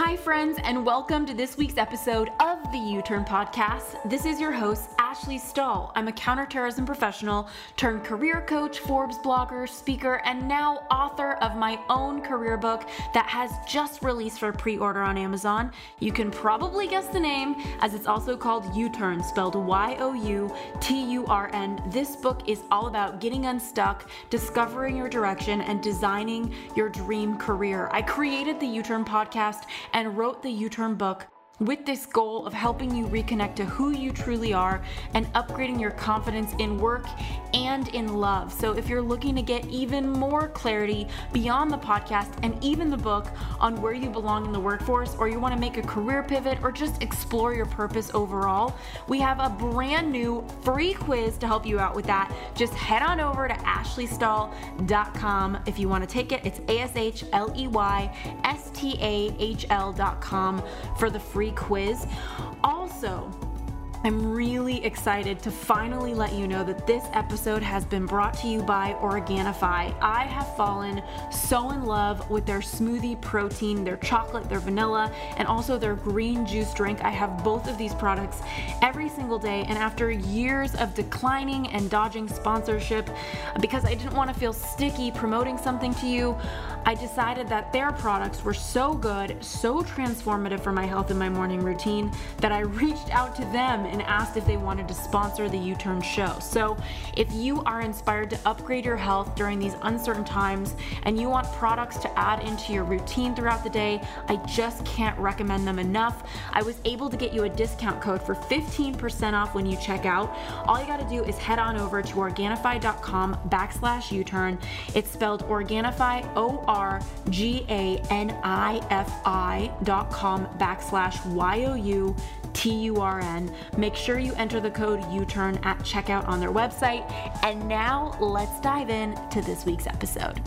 Hi, friends, and welcome to this week's episode of the U Turn Podcast. This is your host, Ashley Stahl. I'm a counterterrorism professional turned career coach, Forbes blogger, speaker, and now author of my own career book that has just released for pre order on Amazon. You can probably guess the name, as it's also called U Turn, spelled Y O U T U R N. This book is all about getting unstuck, discovering your direction, and designing your dream career. I created the U Turn Podcast and wrote the U Turn book with this goal of helping you reconnect to who you truly are and upgrading your confidence in work and in love. So, if you're looking to get even more clarity beyond the podcast and even the book on where you belong in the workforce, or you want to make a career pivot or just explore your purpose overall, we have a brand new free quiz to help you out with that. Just head on over to ashleystahl.com if you want to take it. It's A S H L E Y S T A H L.com for the free free quiz. Also, I'm really excited to finally let you know that this episode has been brought to you by Organifi. I have fallen so in love with their smoothie protein, their chocolate, their vanilla, and also their green juice drink. I have both of these products every single day, and after years of declining and dodging sponsorship because I didn't want to feel sticky promoting something to you, I decided that their products were so good, so transformative for my health and my morning routine that I reached out to them and asked if they wanted to sponsor the U Turn show. So, if you are inspired to upgrade your health during these uncertain times and you want products to add into your routine throughout the day, I just can't recommend them enough. I was able to get you a discount code for 15% off when you check out. All you got to do is head on over to Organifi.com backslash U Turn. It's spelled Organifi, O R G A N I F I dot com backslash Y O U T U R N. Make sure you enter the code U Turn at checkout on their website. And now let's dive in to this week's episode.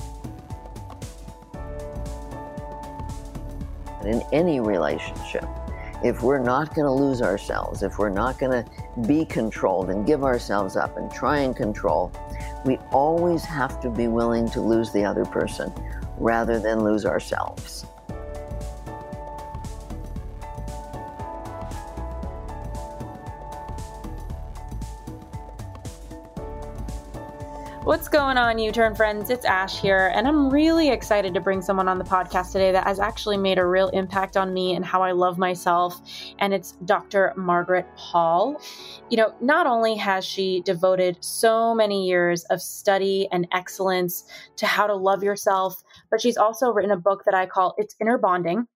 In any relationship, if we're not going to lose ourselves, if we're not going to be controlled and give ourselves up and try and control, we always have to be willing to lose the other person rather than lose ourselves. What's going on, U Turn friends? It's Ash here, and I'm really excited to bring someone on the podcast today that has actually made a real impact on me and how I love myself. And it's Dr. Margaret Paul. You know, not only has she devoted so many years of study and excellence to how to love yourself, but she's also written a book that I call It's Inner Bonding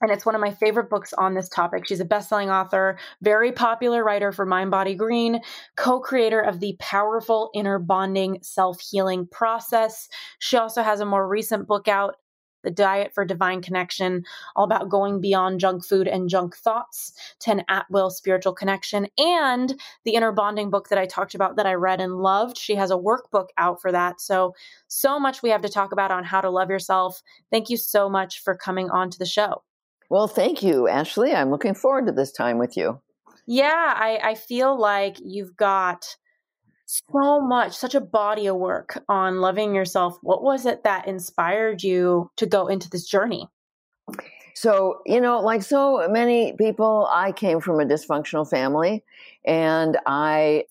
and it's one of my favorite books on this topic. She's a best-selling author, very popular writer for Mind Body Green, co-creator of the powerful inner bonding self-healing process. She also has a more recent book out, The Diet for Divine Connection, all about going beyond junk food and junk thoughts to an at-will spiritual connection, and the inner bonding book that I talked about that I read and loved. She has a workbook out for that. So, so much we have to talk about on how to love yourself. Thank you so much for coming on to the show. Well, thank you, Ashley. I'm looking forward to this time with you. Yeah, I, I feel like you've got so much, such a body of work on loving yourself. What was it that inspired you to go into this journey? So, you know, like so many people, I came from a dysfunctional family and I,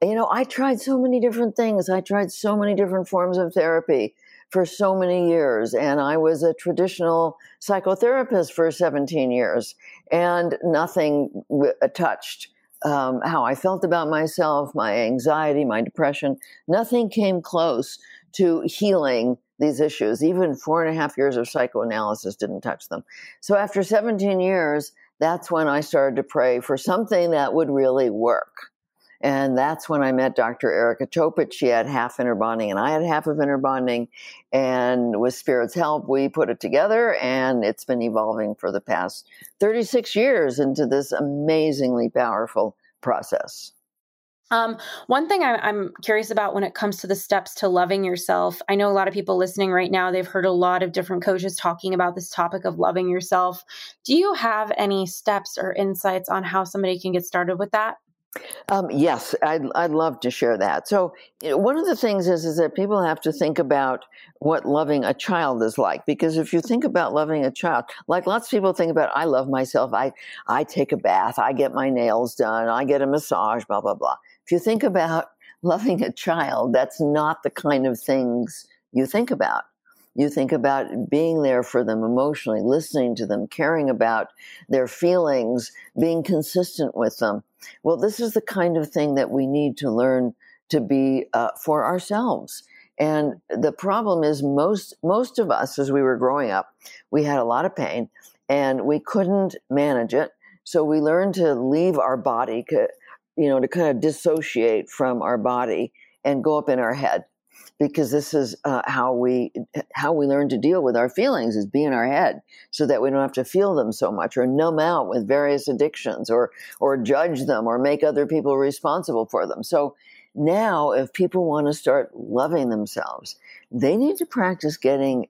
you know, I tried so many different things. I tried so many different forms of therapy for so many years. And I was a traditional psychotherapist for 17 years, and nothing w- uh, touched um, how I felt about myself, my anxiety, my depression. Nothing came close to healing these issues. Even four and a half years of psychoanalysis didn't touch them. So after 17 years, that's when I started to pray for something that would really work. And that's when I met Dr. Erika Chopich. She had half inner bonding and I had half of inner bonding. And with Spirit's help, we put it together and it's been evolving for the past 36 years into this amazingly powerful process. Um, one thing I, I'm curious about when it comes to the steps to loving yourself, I know a lot of people listening right now, they've heard a lot of different coaches talking about this topic of loving yourself. Do you have any steps or insights on how somebody can get started with that? Um, yes, I'd, I'd love to share that. So, one of the things is, is that people have to think about what loving a child is like. Because if you think about loving a child, like lots of people think about, I love myself, I, I take a bath, I get my nails done, I get a massage, blah, blah, blah. If you think about loving a child, that's not the kind of things you think about. You think about being there for them emotionally, listening to them, caring about their feelings, being consistent with them. Well, this is the kind of thing that we need to learn to be uh, for ourselves. And the problem is most most of us as we were growing up, we had a lot of pain and we couldn't manage it. So we learned to leave our body, you know, to kind of dissociate from our body and go up in our head because this is uh, how we how we learn to deal with our feelings is be in our head so that we don't have to feel them so much or numb out with various addictions or or judge them or make other people responsible for them so now if people want to start loving themselves they need to practice getting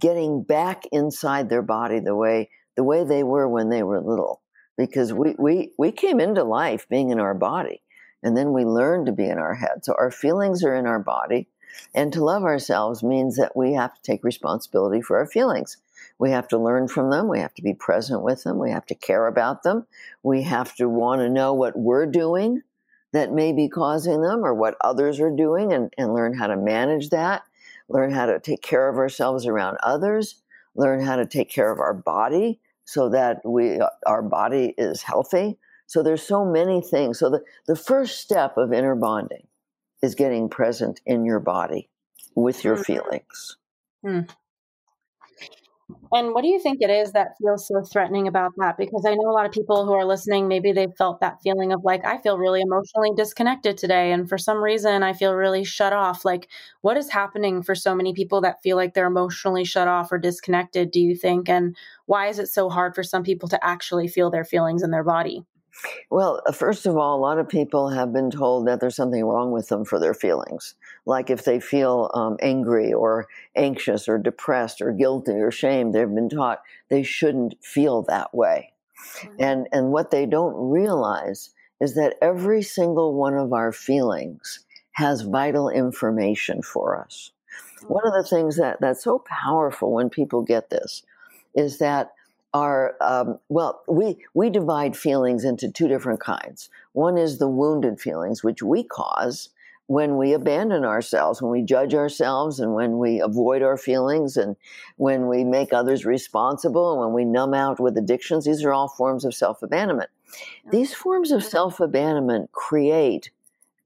getting back inside their body the way the way they were when they were little because we we we came into life being in our body and then we learn to be in our head. So our feelings are in our body. And to love ourselves means that we have to take responsibility for our feelings. We have to learn from them. We have to be present with them. We have to care about them. We have to want to know what we're doing that may be causing them or what others are doing and, and learn how to manage that. Learn how to take care of ourselves around others. Learn how to take care of our body so that we, our body is healthy so there's so many things. So the, the first step of inner bonding is getting present in your body with your mm-hmm. feelings. Mm. And what do you think it is that feels so threatening about that? Because I know a lot of people who are listening, maybe they've felt that feeling of like, I feel really emotionally disconnected today. And for some reason, I feel really shut off. Like, what is happening for so many people that feel like they're emotionally shut off or disconnected, do you think? And why is it so hard for some people to actually feel their feelings in their body? Well, uh, first of all, a lot of people have been told that there's something wrong with them for their feelings. Like if they feel um, angry or anxious or depressed or guilty or shamed, they've been taught they shouldn't feel that way. Mm-hmm. And, and what they don't realize is that every single one of our feelings has vital information for us. One of the mm-hmm. things that, that's so powerful when people get this is that are um, well we we divide feelings into two different kinds. One is the wounded feelings which we cause when we abandon ourselves when we judge ourselves and when we avoid our feelings and when we make others responsible and when we numb out with addictions. These are all forms of self-abandonment. These forms of self-abandonment create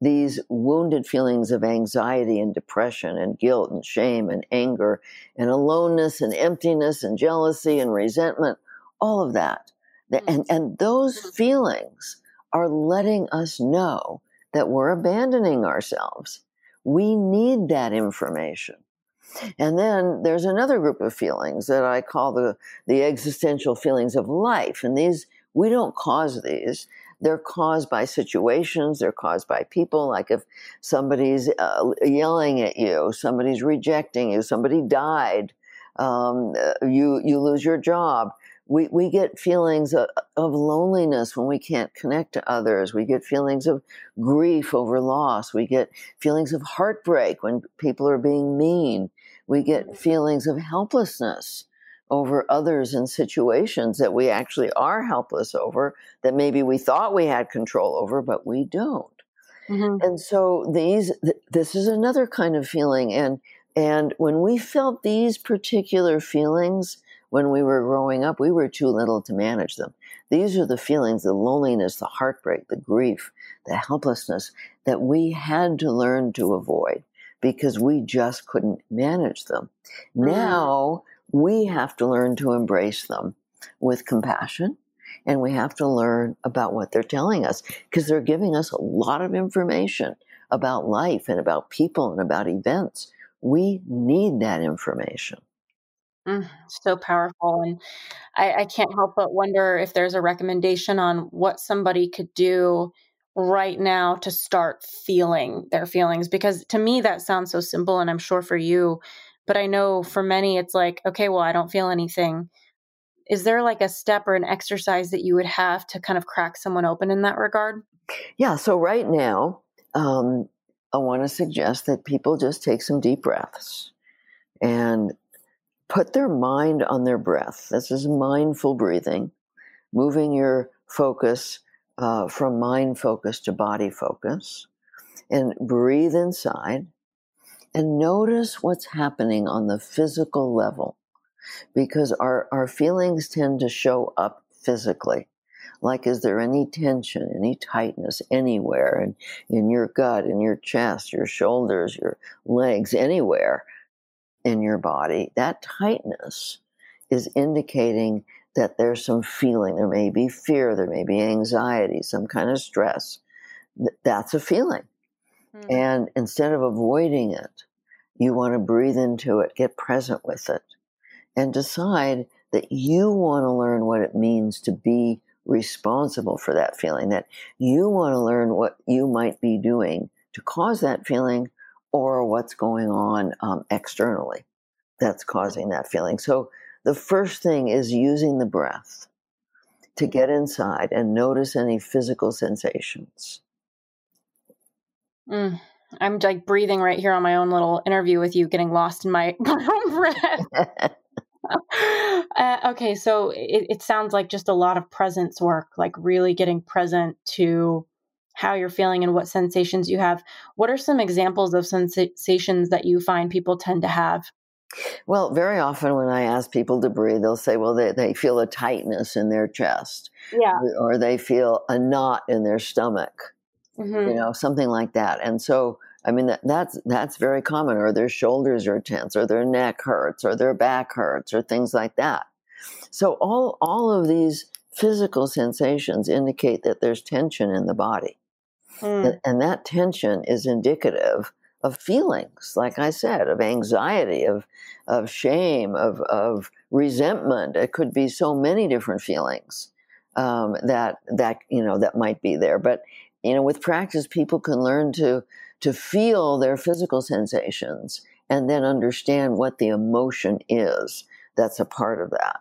these wounded feelings of anxiety and depression and guilt and shame and anger and aloneness and emptiness and jealousy and resentment, all of that. Mm-hmm. And, and those mm-hmm. feelings are letting us know that we're abandoning ourselves. We need that information. And then there's another group of feelings that I call the, the existential feelings of life. And these, we don't cause these they're caused by situations they're caused by people like if somebody's uh, yelling at you somebody's rejecting you somebody died um, uh, you you lose your job we, we get feelings of, of, loneliness when we can't connect to others. We get feelings of grief over loss. We get feelings of heartbreak when people are being mean. We get feelings of helplessness over others and situations that we actually are helpless over that maybe we thought we had control over but we don't mm-hmm. and so these th- this is another kind of feeling and and when we felt these particular feelings when we were growing up we were too little to manage them these are the feelings the loneliness the heartbreak the grief the helplessness that we had to learn to avoid because we just couldn't manage them mm-hmm. now we have to learn to embrace them with compassion and we have to learn about what they're telling us because they're giving us a lot of information about life and about people and about events. We need that information. Mm, so powerful. And I, I can't help but wonder if there's a recommendation on what somebody could do right now to start feeling their feelings because to me that sounds so simple and i'm sure for you but I know for many, it's like, okay, well, I don't feel anything. Is there like a step or an exercise that you would have to kind of crack someone open in that regard? Yeah, so right now, um, I want to suggest that people just take some deep breaths and put their mind on their breath. This is mindful breathing, moving your focus uh, from mind focus to body focus. And breathe inside and notice what's happening on the physical level because our, our feelings tend to show up physically. Like, is there any tension, any tightness anywhere in, in your gut, in your chest, your shoulders, your legs, anywhere in your body? That tightness is indicating that there's some feeling. There may be fear, there may be anxiety, some kind of stress. That's a feeling. Mm-hmm. And instead of avoiding it, you want to breathe into it, get present with it, and decide that you want to learn what it means to be responsible for that feeling, that you want to learn what you might be doing to cause that feeling or what's going on um, externally that's causing that feeling. So the first thing is using the breath to get inside and notice any physical sensations. Mm, I'm like breathing right here on my own little interview with you, getting lost in my, own breath. uh, okay, so it, it sounds like just a lot of presence work, like really getting present to how you're feeling and what sensations you have. What are some examples of sensations that you find people tend to have? Well, very often when I ask people to breathe, they'll say, well, they, they feel a tightness in their chest. Yeah. Or they feel a knot in their stomach, mm-hmm. you know, something like that. And so I mean, that, that's that's very common. Or their shoulders are tense, or their neck hurts, or their back hurts, or things like that. So all all of these physical sensations indicate that there's tension in the body, mm. and, and that tension is indicative of feelings, like I said, of anxiety, of of shame, of of resentment. It could be so many different feelings um, that that you know that might be there. But you know, with practice, people can learn to to feel their physical sensations and then understand what the emotion is that's a part of that.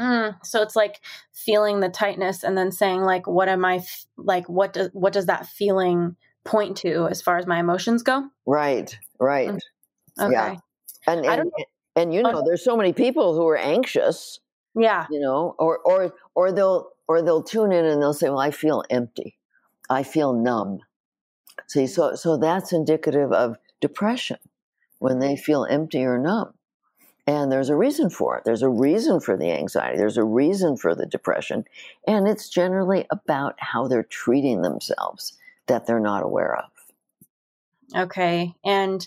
Mm, so it's like feeling the tightness and then saying like, what am I f- like? What does what does that feeling point to as far as my emotions go? Right, right. Mm, okay. Yeah. And and, and you know, there's so many people who are anxious. Yeah. You know, or or or they'll or they'll tune in and they'll say, "Well, I feel empty. I feel numb." See, so so that's indicative of depression when they feel empty or numb. And there's a reason for it. There's a reason for the anxiety. There's a reason for the depression. And it's generally about how they're treating themselves that they're not aware of. Okay. And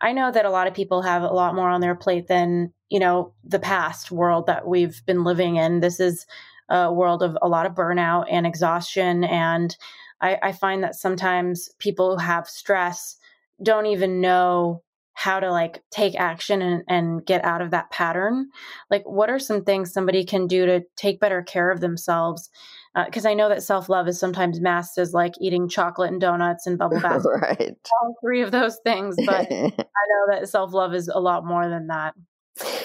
I know that a lot of people have a lot more on their plate than, you know, the past world that we've been living in. This is a world of a lot of burnout and exhaustion. And I, I find that sometimes people who have stress don't even know how to like take action and, and get out of that pattern. Like what are some things somebody can do to take better care of themselves? Because uh, i know that self-love is sometimes masked as like eating chocolate and donuts and bubble baths right. All three of those things but i know that self-love is a lot more than that.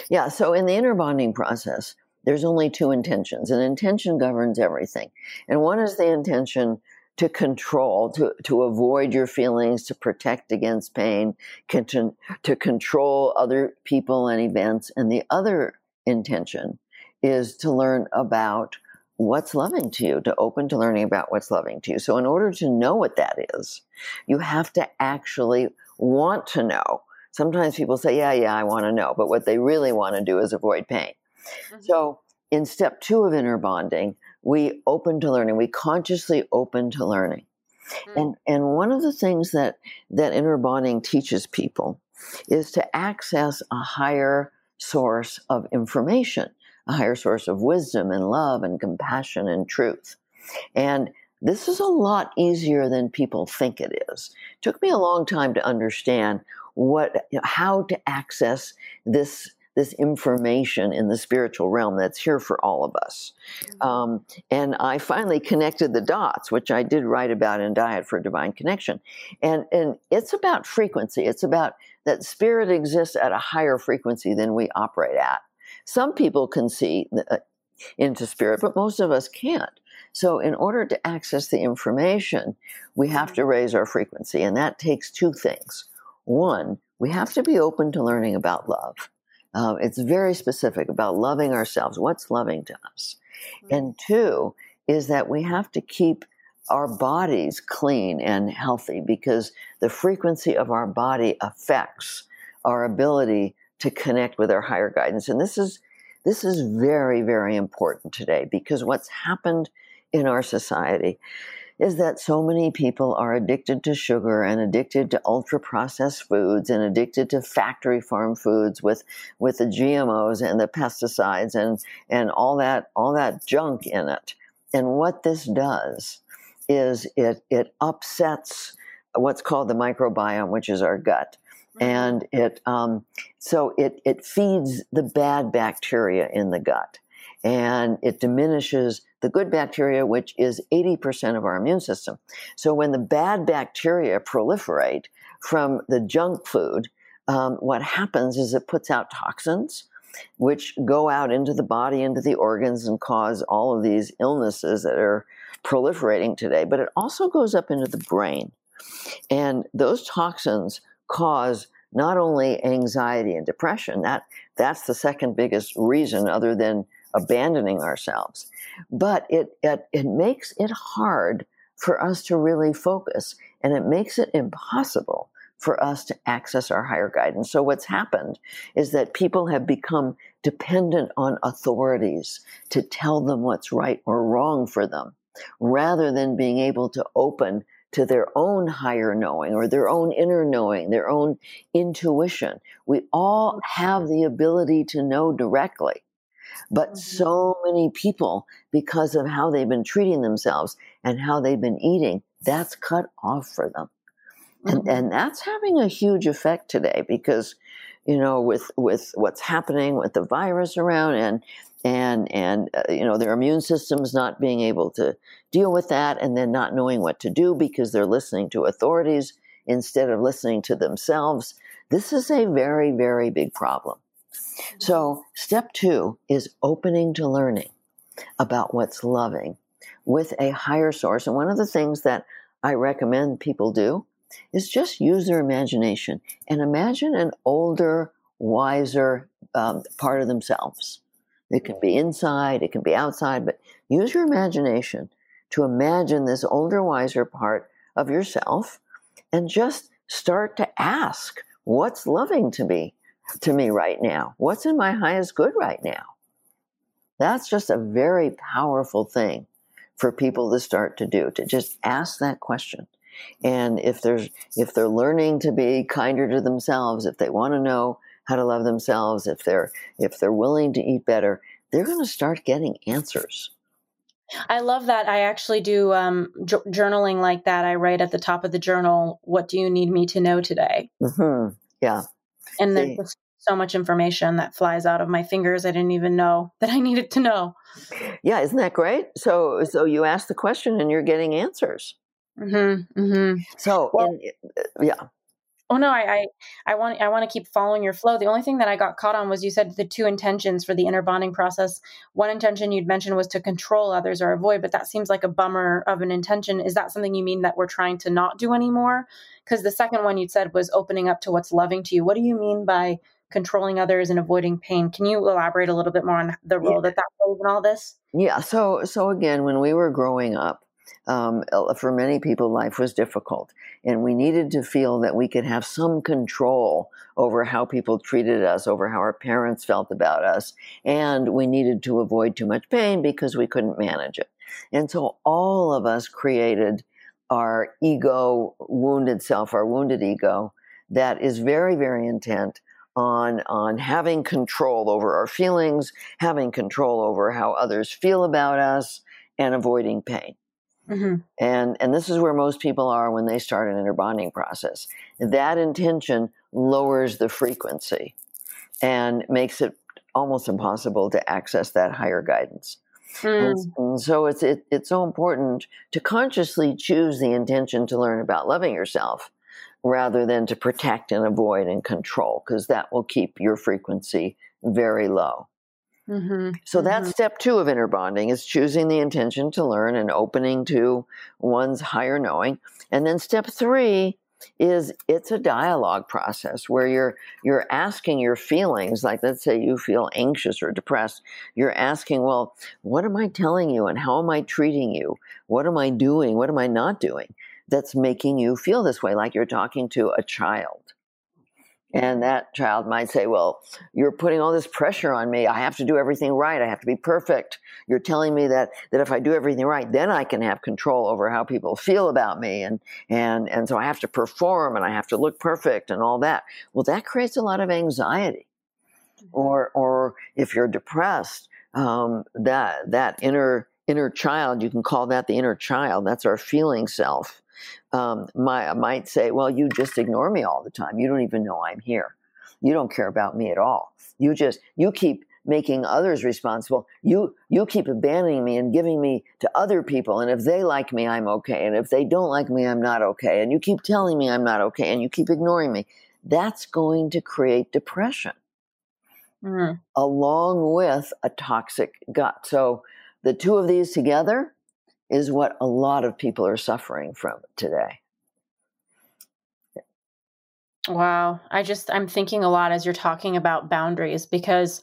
Yeah so in the inner bonding process there's only two intentions and intention governs everything and one is the intention to control, to, to avoid your feelings, to protect against pain, to, to control other people and events. And the other intention is to learn about what's loving to you, to open to learning about what's loving to you. So, in order to know what that is, you have to actually want to know. Sometimes people say, Yeah, yeah, I want to know. But what they really want to do is avoid pain. Mm-hmm. So, in step two of inner bonding, we open to learning. We consciously open to learning. Mm-hmm. And and one of the things that that inner bonding teaches people is to access a higher source of information, a higher source of wisdom and love and compassion and truth. And this is a lot easier than people think it is. It took me a long time to understand what how to access this this information in the spiritual realm that's here for all of us. Mm-hmm. Um, and I finally connected the dots, which I did write about in Diet for Divine Connection. And, and it's about frequency. It's about that spirit exists at a higher frequency than we operate at. Some people can see uh, into spirit, but most of us can't. So, in order to access the information, we have to raise our frequency, and that takes two things. One, we have to be open to learning about love. Uh, it's very specific about loving ourselves. What's loving to us? Mm-hmm. And two is that we have to keep our bodies clean and healthy because the frequency of our body affects our ability to connect with our higher guidance. And this is this is very, very important today because what's happened in our society is that so many people are addicted to sugar and addicted to ultra processed foods and addicted to factory farm foods with with the GMOs and the pesticides and and all that all that junk in it. And what this does is it it upsets what's called the microbiome, which is our gut. Mm-hmm. And it um, so it it feeds the bad bacteria in the gut and it diminishes the good bacteria, which is 80% of our immune system. So when the bad bacteria proliferate from the junk food, um, what happens is it puts out toxins, which go out into the body, into the organs, and cause all of these illnesses that are proliferating today. But it also goes up into the brain. And those toxins cause not only anxiety and depression, that, that's the second biggest reason, other than abandoning ourselves. But it, it, it makes it hard for us to really focus and it makes it impossible for us to access our higher guidance. So what's happened is that people have become dependent on authorities to tell them what's right or wrong for them rather than being able to open to their own higher knowing or their own inner knowing, their own intuition. We all have the ability to know directly. But mm-hmm. so many people, because of how they've been treating themselves and how they've been eating, that's cut off for them. Mm-hmm. And, and that's having a huge effect today because, you know, with, with what's happening with the virus around and, and, and, uh, you know, their immune systems not being able to deal with that and then not knowing what to do because they're listening to authorities instead of listening to themselves. This is a very, very big problem. So, step two is opening to learning about what's loving with a higher source. And one of the things that I recommend people do is just use their imagination and imagine an older, wiser um, part of themselves. It can be inside, it can be outside, but use your imagination to imagine this older, wiser part of yourself and just start to ask, what's loving to me? To me right now? What's in my highest good right now? That's just a very powerful thing for people to start to do, to just ask that question. And if there's if they're learning to be kinder to themselves, if they want to know how to love themselves, if they're if they're willing to eat better, they're going to start getting answers. I love that. I actually do um, j- journaling like that. I write at the top of the journal, "What do you need me to know today?" Mm-hmm. Yeah, and there's just so much information that flies out of my fingers I didn't even know that I needed to know. Yeah, isn't that great? So so you ask the question and you're getting answers. Mm-hmm, mm-hmm. So well, in, yeah. Oh no, I, I, I want I want to keep following your flow. The only thing that I got caught on was you said the two intentions for the inner bonding process. One intention you'd mentioned was to control others or avoid, but that seems like a bummer of an intention. Is that something you mean that we're trying to not do anymore? Because the second one you said was opening up to what's loving to you. What do you mean by controlling others and avoiding pain? Can you elaborate a little bit more on the role yeah. that that plays in all this? Yeah. So so again, when we were growing up, um, for many people, life was difficult. And we needed to feel that we could have some control over how people treated us, over how our parents felt about us. And we needed to avoid too much pain because we couldn't manage it. And so all of us created our ego, wounded self, our wounded ego, that is very, very intent on on having control over our feelings, having control over how others feel about us, and avoiding pain. Mm-hmm. And and this is where most people are when they start an inner bonding process. That intention lowers the frequency and makes it almost impossible to access that higher guidance. Mm. And, and, so it's it, it's so important to consciously choose the intention to learn about loving yourself rather than to protect and avoid and control because that will keep your frequency very low. Mm-hmm. So that's mm-hmm. step two of inner bonding is choosing the intention to learn and opening to one's higher knowing. And then step three is it's a dialogue process where you're you're asking your feelings like let's say you feel anxious or depressed you're asking well what am i telling you and how am i treating you what am i doing what am i not doing that's making you feel this way like you're talking to a child and that child might say, Well, you're putting all this pressure on me. I have to do everything right. I have to be perfect. You're telling me that, that if I do everything right, then I can have control over how people feel about me. And, and, and so I have to perform and I have to look perfect and all that. Well, that creates a lot of anxiety. Mm-hmm. Or, or if you're depressed, um, that, that inner, inner child, you can call that the inner child. That's our feeling self um, my, might say, well, you just ignore me all the time. You don't even know I'm here. You don't care about me at all. You just, you keep making others responsible. You, you keep abandoning me and giving me to other people. And if they like me, I'm okay. And if they don't like me, I'm not okay. And you keep telling me I'm not okay and you keep ignoring me. That's going to create depression. Mm-hmm. along with a toxic gut. So the two of these together is what a lot of people are suffering from today. Wow. I just, I'm thinking a lot as you're talking about boundaries because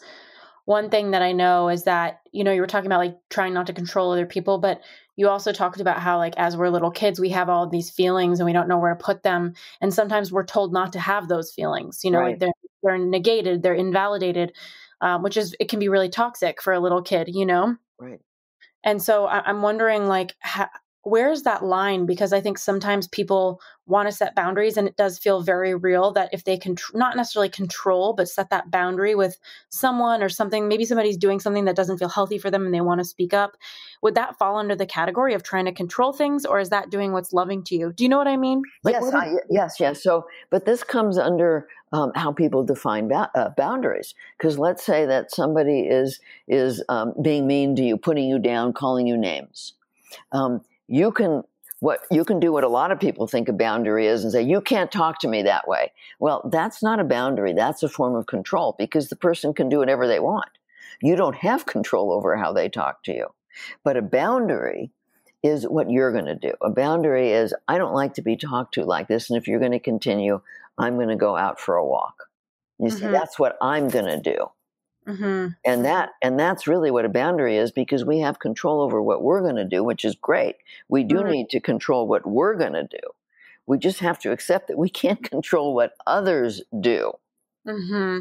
one thing that I know is that, you know, you were talking about like trying not to control other people, but you also talked about how, like, as we're little kids, we have all these feelings and we don't know where to put them. And sometimes we're told not to have those feelings, you know, right. like they're, they're negated, they're invalidated, um, which is, it can be really toxic for a little kid, you know? Right. And so I, am wondering, like, ha- where's that line? Because I think sometimes people want to set boundaries, and it does feel very real that if they can, tr- not necessarily control, but set that boundary with someone or something, maybe somebody's doing something that doesn't feel healthy for them and they want to speak up. Would that fall under the category of trying to control things, or is that doing what's loving to you? Do you know what I mean? Like, yes, I, yes, yes. So, but this comes under um, how people define ba- uh, boundaries. Because let's say that somebody is is um, being mean to you, putting you down, calling you names. Um, you can what you can do what a lot of people think a boundary is and say you can't talk to me that way. Well, that's not a boundary. That's a form of control because the person can do whatever they want. You don't have control over how they talk to you. But a boundary is what you're going to do. A boundary is I don't like to be talked to like this, and if you're going to continue, I'm going to go out for a walk. You mm-hmm. see, that's what I'm going to do. Mm-hmm. And that and that's really what a boundary is because we have control over what we're going to do, which is great. We do mm-hmm. need to control what we're going to do. We just have to accept that we can't control what others do. Mm-hmm.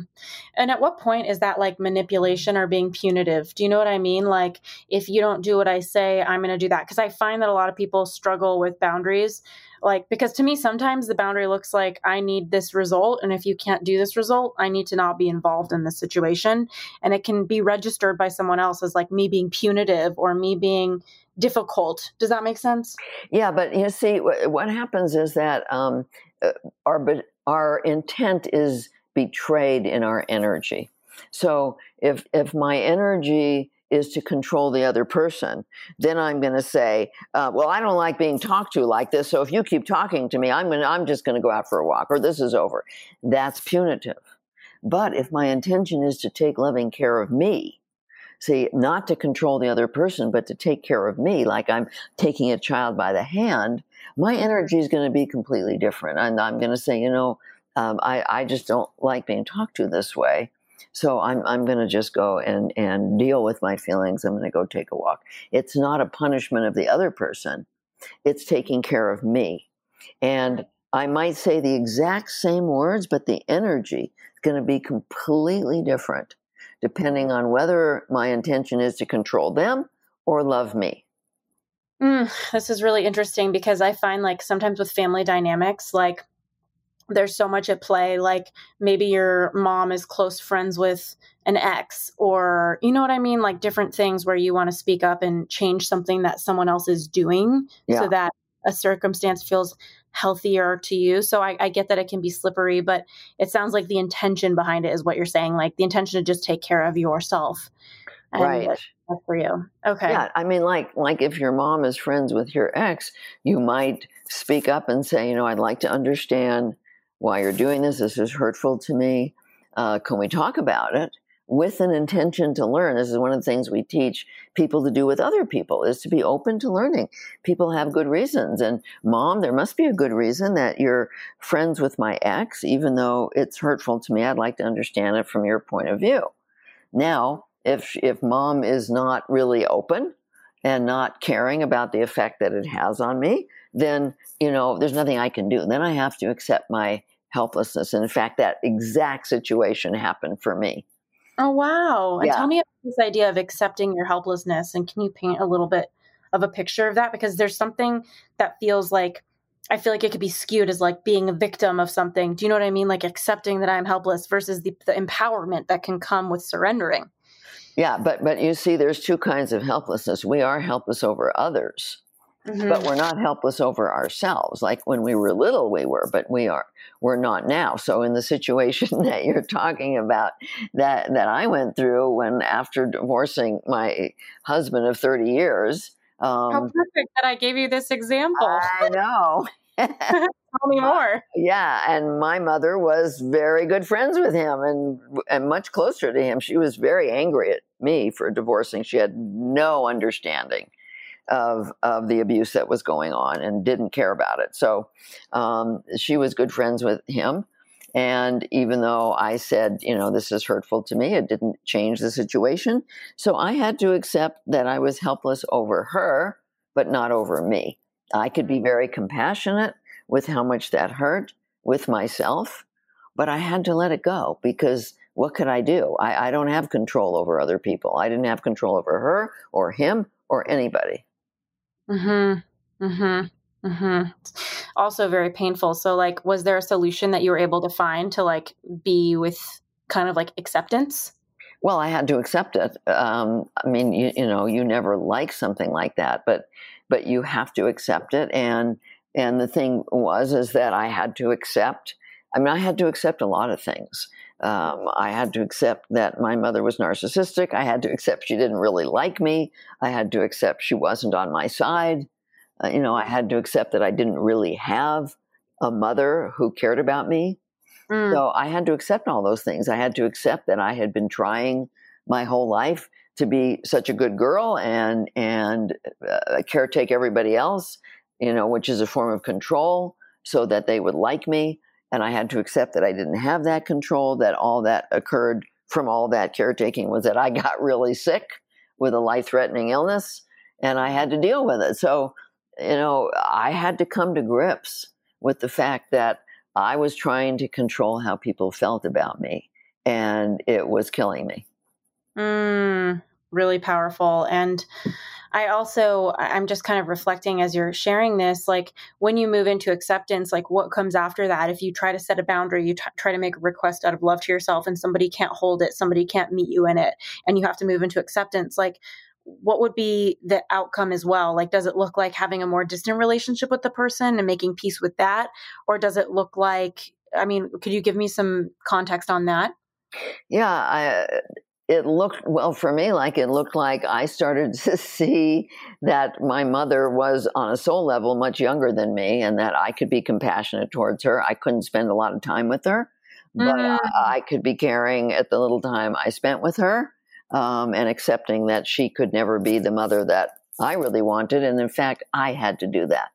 And at what point is that like manipulation or being punitive? Do you know what I mean? Like, if you don't do what I say, I'm going to do that. Because I find that a lot of people struggle with boundaries. Like, because to me, sometimes the boundary looks like I need this result. And if you can't do this result, I need to not be involved in this situation. And it can be registered by someone else as like me being punitive or me being difficult. Does that make sense? Yeah. But you see, what happens is that um, uh, our, our intent is betrayed in our energy. So if if my energy is to control the other person, then I'm going to say, uh, "Well, I don't like being talked to like this. So if you keep talking to me, I'm going I'm just going to go out for a walk, or this is over." That's punitive. But if my intention is to take loving care of me, see, not to control the other person, but to take care of me, like I'm taking a child by the hand, my energy is going to be completely different, and I'm going to say, you know um, I, I just don't like being talked to this way. So I'm, I'm going to just go and, and deal with my feelings. I'm going to go take a walk. It's not a punishment of the other person. It's taking care of me. And I might say the exact same words, but the energy is going to be completely different depending on whether my intention is to control them or love me. Mm, this is really interesting because I find like sometimes with family dynamics, like there's so much at play like maybe your mom is close friends with an ex or you know what i mean? Like different things where you want to speak up and change something that someone else is doing yeah. so that a circumstance feels healthier to you. So I, I get that it can be slippery but it sounds like the intention behind it is what you're saying like the intention to just take care of yourself right. for you. Okay. Yeah i mean like like if your mom is friends with your ex you might speak up and say you know i'd like to understand why you're doing this. This is hurtful to me. Uh, can we talk about it? with an intention to learn. This is one of the things we teach people to do with other people is to be open to learning. People have good reasons. And mom, there must be a good reason that you're friends with my ex, even though it's hurtful to me. I'd like to understand it from your point of view. Now, if, if mom is not really open and not caring about the effect that it has on me, then, you know, there's nothing I can do. Then I have to accept my helplessness. And in fact, that exact situation happened for me. Oh, wow. And tell me about this idea of accepting your helplessness. And can you paint a little bit of a picture of that? Because there's something that feels like, I feel like it could be skewed as like being a victim of something. Do you know what I mean? Like accepting that I'm helpless versus the, the empowerment that can come with surrendering. Yeah, but but you see, there's two kinds of helplessness. We are helpless over others, mm-hmm. but we're not helpless over ourselves. Like when we were little, we were, but we are we're not now. So in the situation that you're talking about, that that I went through when after divorcing my husband of 30 years. Um, How perfect that I gave you this example. I know. Tell me more. Yeah, and my mother was very good friends with him and and much closer to him. She was very angry at me for divorcing. She had no understanding of of the abuse that was going on and didn't care about it. So um, she was good friends with him. And even though I said, you know, this is hurtful to me, it didn't change the situation. So I had to accept that I was helpless over her, but not over me. I could be very compassionate with how much that hurt with myself, but I had to let it go because what could I do? I, I don't have control over other people. I didn't have control over her or him or anybody. Mm-hmm. Mm-hmm. Mm-hmm. Also very painful. So like was there a solution that you were able to find to like be with kind of like acceptance? Well, I had to accept it. Um, I mean, you, you know, you never like something like that, but but you have to accept it. And and the thing was is that I had to accept. I mean, I had to accept a lot of things. Um, I had to accept that my mother was narcissistic. I had to accept she didn't really like me. I had to accept she wasn't on my side. Uh, you know, I had to accept that I didn't really have a mother who cared about me. Mm. So I had to accept all those things. I had to accept that I had been trying my whole life to be such a good girl and and uh, caretake everybody else, you know, which is a form of control, so that they would like me and I had to accept that I didn't have that control, that all that occurred from all that caretaking was that I got really sick with a life threatening illness and I had to deal with it. So, you know, I had to come to grips with the fact that I was trying to control how people felt about me and it was killing me. Mm, really powerful. And I also, I'm just kind of reflecting as you're sharing this, like when you move into acceptance, like what comes after that? If you try to set a boundary, you t- try to make a request out of love to yourself and somebody can't hold it, somebody can't meet you in it, and you have to move into acceptance, like what would be the outcome as well? Like, does it look like having a more distant relationship with the person and making peace with that? Or does it look like, I mean, could you give me some context on that? Yeah, I, it looked well for me like it looked like I started to see that my mother was on a soul level much younger than me and that I could be compassionate towards her. I couldn't spend a lot of time with her, but mm. I could be caring at the little time I spent with her um, and accepting that she could never be the mother that I really wanted. And in fact, I had to do that.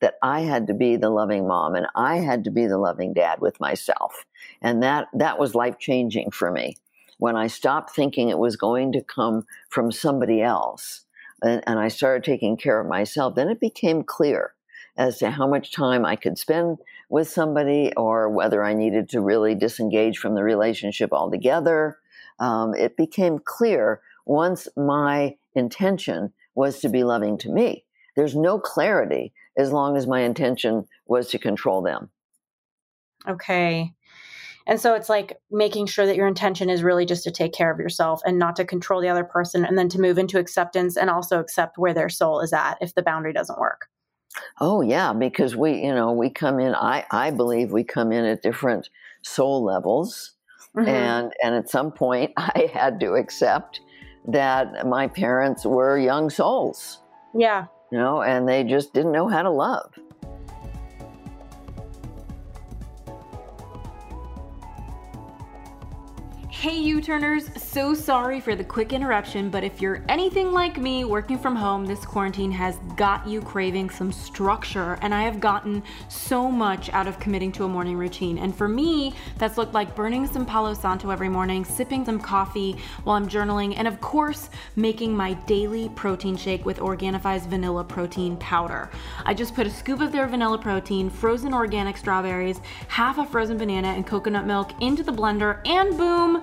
That I had to be the loving mom and I had to be the loving dad with myself. And that, that was life changing for me when I stopped thinking it was going to come from somebody else and, and I started taking care of myself, then it became clear as to how much time I could spend with somebody or whether I needed to really disengage from the relationship altogether. Um, it became clear once my intention was to be loving to me. There's no clarity as long as my intention was to control them. Okay. And so it's like making sure that your intention is really just to take care of yourself and not to control the other person and then to move into acceptance and also accept where their soul is at if the boundary doesn't work. Oh yeah, because we, you know, we come in I I believe we come in at different soul levels. Mm-hmm. And and at some point I had to accept that my parents were young souls. Yeah. You know, and they just didn't know how to love. Hey U-turners, so sorry for the quick interruption, but if you're anything like me working from home, this quarantine has got you craving some structure, and I have gotten so much out of committing to a morning routine. And for me, that's looked like burning some Palo Santo every morning, sipping some coffee while I'm journaling, and of course, making my daily protein shake with Organifi's vanilla protein powder. I just put a scoop of their vanilla protein, frozen organic strawberries, half a frozen banana, and coconut milk into the blender, and boom,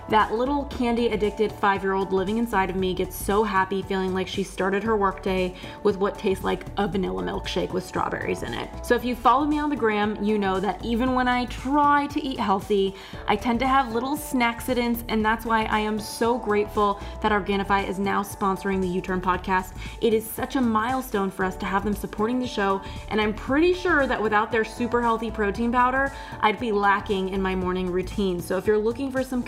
that little candy addicted five year old living inside of me gets so happy feeling like she started her workday with what tastes like a vanilla milkshake with strawberries in it. So if you follow me on the gram, you know that even when I try to eat healthy, I tend to have little snacksidents, and that's why I am so grateful that Organifi is now sponsoring the You Turn podcast. It is such a milestone for us to have them supporting the show, and I'm pretty sure that without their super healthy protein powder, I'd be lacking in my morning routine. So if you're looking for some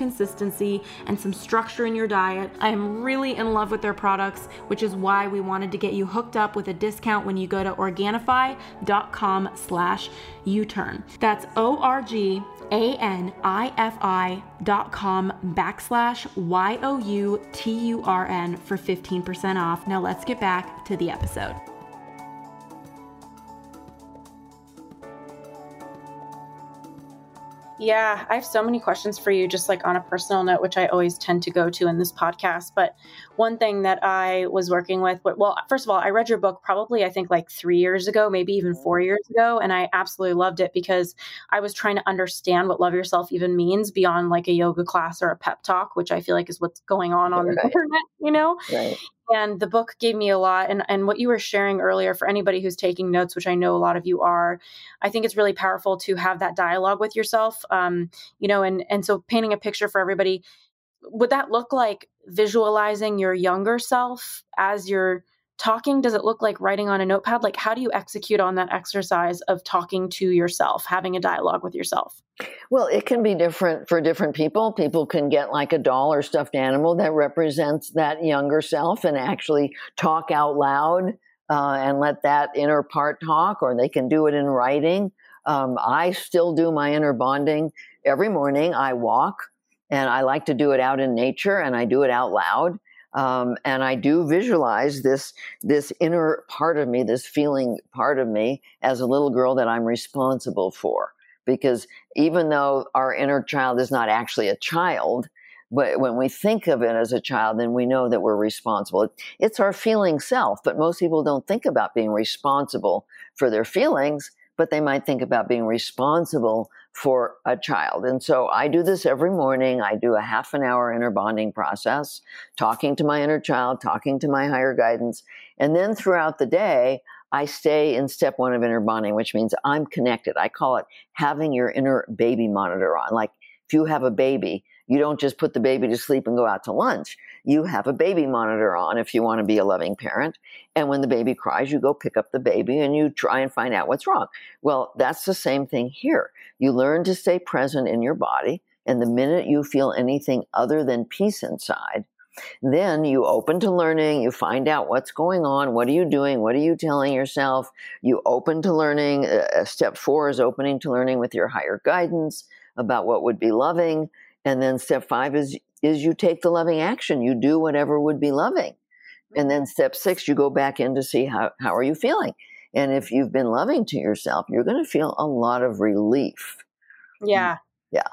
consistency and some structure in your diet. I am really in love with their products, which is why we wanted to get you hooked up with a discount when you go to Organifi.com slash U-turn. That's O-R-G-A-N-I-F-I dot com backslash Y-O-U-T-U-R-N for 15% off. Now let's get back to the episode. Yeah, I have so many questions for you, just like on a personal note, which I always tend to go to in this podcast. But one thing that I was working with, well, first of all, I read your book probably, I think, like three years ago, maybe even four mm. years ago. And I absolutely loved it because I was trying to understand what love yourself even means beyond like a yoga class or a pep talk, which I feel like is what's going on on right. the internet, you know? Right and the book gave me a lot. And and what you were sharing earlier for anybody who's taking notes which i know a lot of you are i think it's really powerful to have that dialogue with yourself. Um, you know and and so painting a picture for everybody would that look like visualizing your younger self as you're talking does it look like writing on a notepad? Like how do you execute on that exercise of talking to yourself having a dialogue with yourself? Well it can be different for different people. People can get like a doll or stuffed animal that represents that younger self and actually talk out loud uh, and let that inner part talk or they can do it in writing. Um, i still do my inner bonding. Every morning i walk and i like to do it out in nature and i do it out loud um, and I do visualize this this inner part of me, this feeling part of me, as a little girl that I'm responsible for. Because even though our inner child is not actually a child, but when we think of it as a child, then we know that we're responsible. It's our feeling self, but most people don't think about being responsible for their feelings, but they might think about being responsible for a child. And so I do this every morning. I do a half an hour inner bonding process, talking to my inner child, talking to my higher guidance. And then throughout the day, I stay in step one of inner bonding, which means I'm connected. I call it having your inner baby monitor on. Like if you have a baby, you don't just put the baby to sleep and go out to lunch. You have a baby monitor on if you want to be a loving parent. And when the baby cries, you go pick up the baby and you try and find out what's wrong. Well, that's the same thing here. You learn to stay present in your body. And the minute you feel anything other than peace inside, then you open to learning, you find out what's going on, what are you doing, what are you telling yourself. You open to learning. Uh, step four is opening to learning with your higher guidance about what would be loving. And then step five is is you take the loving action. You do whatever would be loving. And then mm-hmm. step six, you go back in to see how, how are you feeling. And if you've been loving to yourself, you're going to feel a lot of relief. Mm, yeah. Yeah.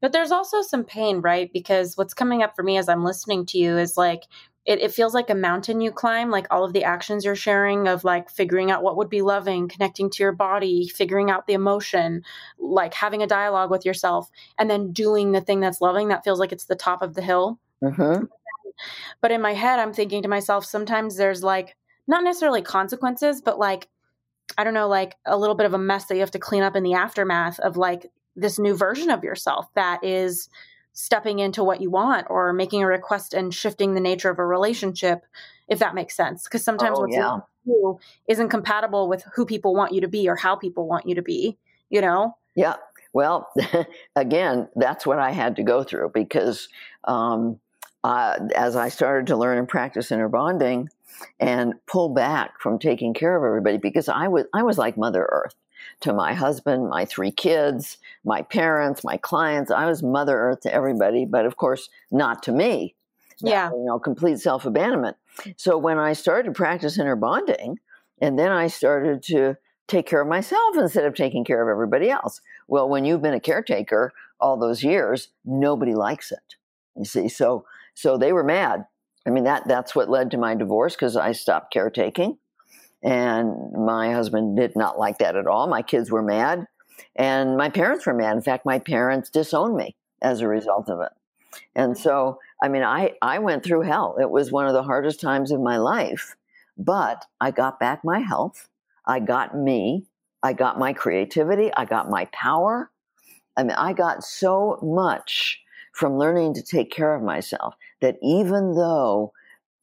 But there's also some pain, right? Because what's coming up for me as I'm listening to you is like, it, it feels like a mountain you climb, like all of the actions you're sharing of like figuring out what would be loving, connecting to your body, figuring out the emotion, like having a dialogue with yourself, and then doing the thing that's loving. That feels like it's the top of the hill. Mm-hmm. But in my head, I'm thinking to myself, sometimes there's like, not necessarily consequences, but like, I don't know, like a little bit of a mess that you have to clean up in the aftermath of like this new version of yourself that is stepping into what you want or making a request and shifting the nature of a relationship if that makes sense. Because sometimes oh, what's yeah. you isn't compatible with who people want you to be or how people want you to be you know? Yeah. Well again that's what i had to go through because um, uh, as i started to learn and practice inner bonding and pull back from taking care of everybody because i was i was like mother earth to my husband, my three kids, my parents, my clients. I was Mother Earth to everybody, but of course, not to me. Yeah. You know, complete self abandonment. So when I started practice inner bonding, and then I started to take care of myself instead of taking care of everybody else. Well, when you've been a caretaker all those years, nobody likes it. You see, so so they were mad. I mean that that's what led to my divorce because I stopped caretaking, and my husband did not like that at all. My kids were mad, and my parents were mad. In fact, my parents disowned me as a result of it. And so, I mean, I I went through hell. It was one of the hardest times of my life, but I got back my health. I got me. I got my creativity. I got my power. I mean, I got so much from learning to take care of myself that even though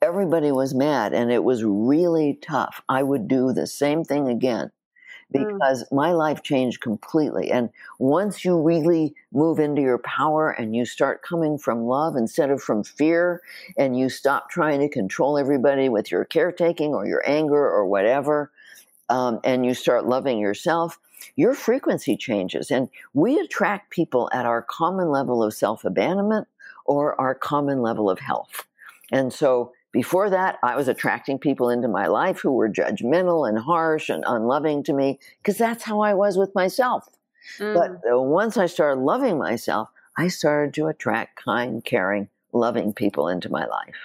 everybody was mad and it was really tough, I would do the same thing again Mm. because my life changed completely. And once you really move into your power and you start coming from love instead of from fear, and you stop trying to control everybody with your caretaking or your anger or whatever, um, and you start loving yourself, your frequency changes. And we attract people at our common level of self abandonment or our common level of health. And so before that, I was attracting people into my life who were judgmental and harsh and unloving to me because that's how I was with myself. Mm. But once I started loving myself, I started to attract kind, caring, loving people into my life.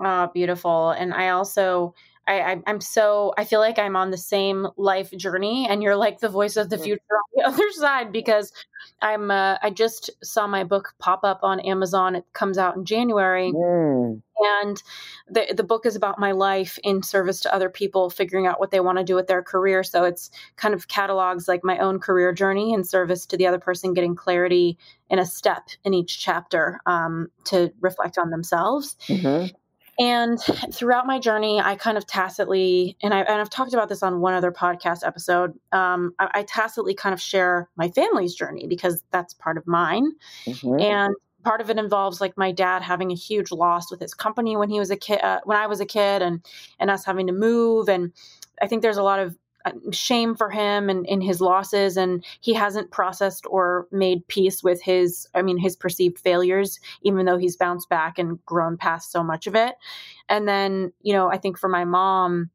Oh, beautiful. And I also, I, I, I'm so, I feel like I'm on the same life journey, and you're like the voice of the future on the other side because I'm, uh, I just saw my book pop up on Amazon. It comes out in January, Mm, and the the book is about my life in service to other people, figuring out what they want to do with their career. So it's kind of catalogs like my own career journey in service to the other person, getting clarity in a step in each chapter um, to reflect on themselves. mhm, And throughout my journey, I kind of tacitly, and, I, and I've talked about this on one other podcast episode, um, I, I tacitly kind of share my family's journey because that's part of mine. mhm. And part of it involves like my dad having a huge loss with his company when he was a kid, uh, when I was a kid, and and us having to move. And I think there's a lot of shame for him and in his losses and he hasn't processed or made peace with his i mean his perceived failures even though he's bounced back and grown past so much of it. And then you know i think for my mom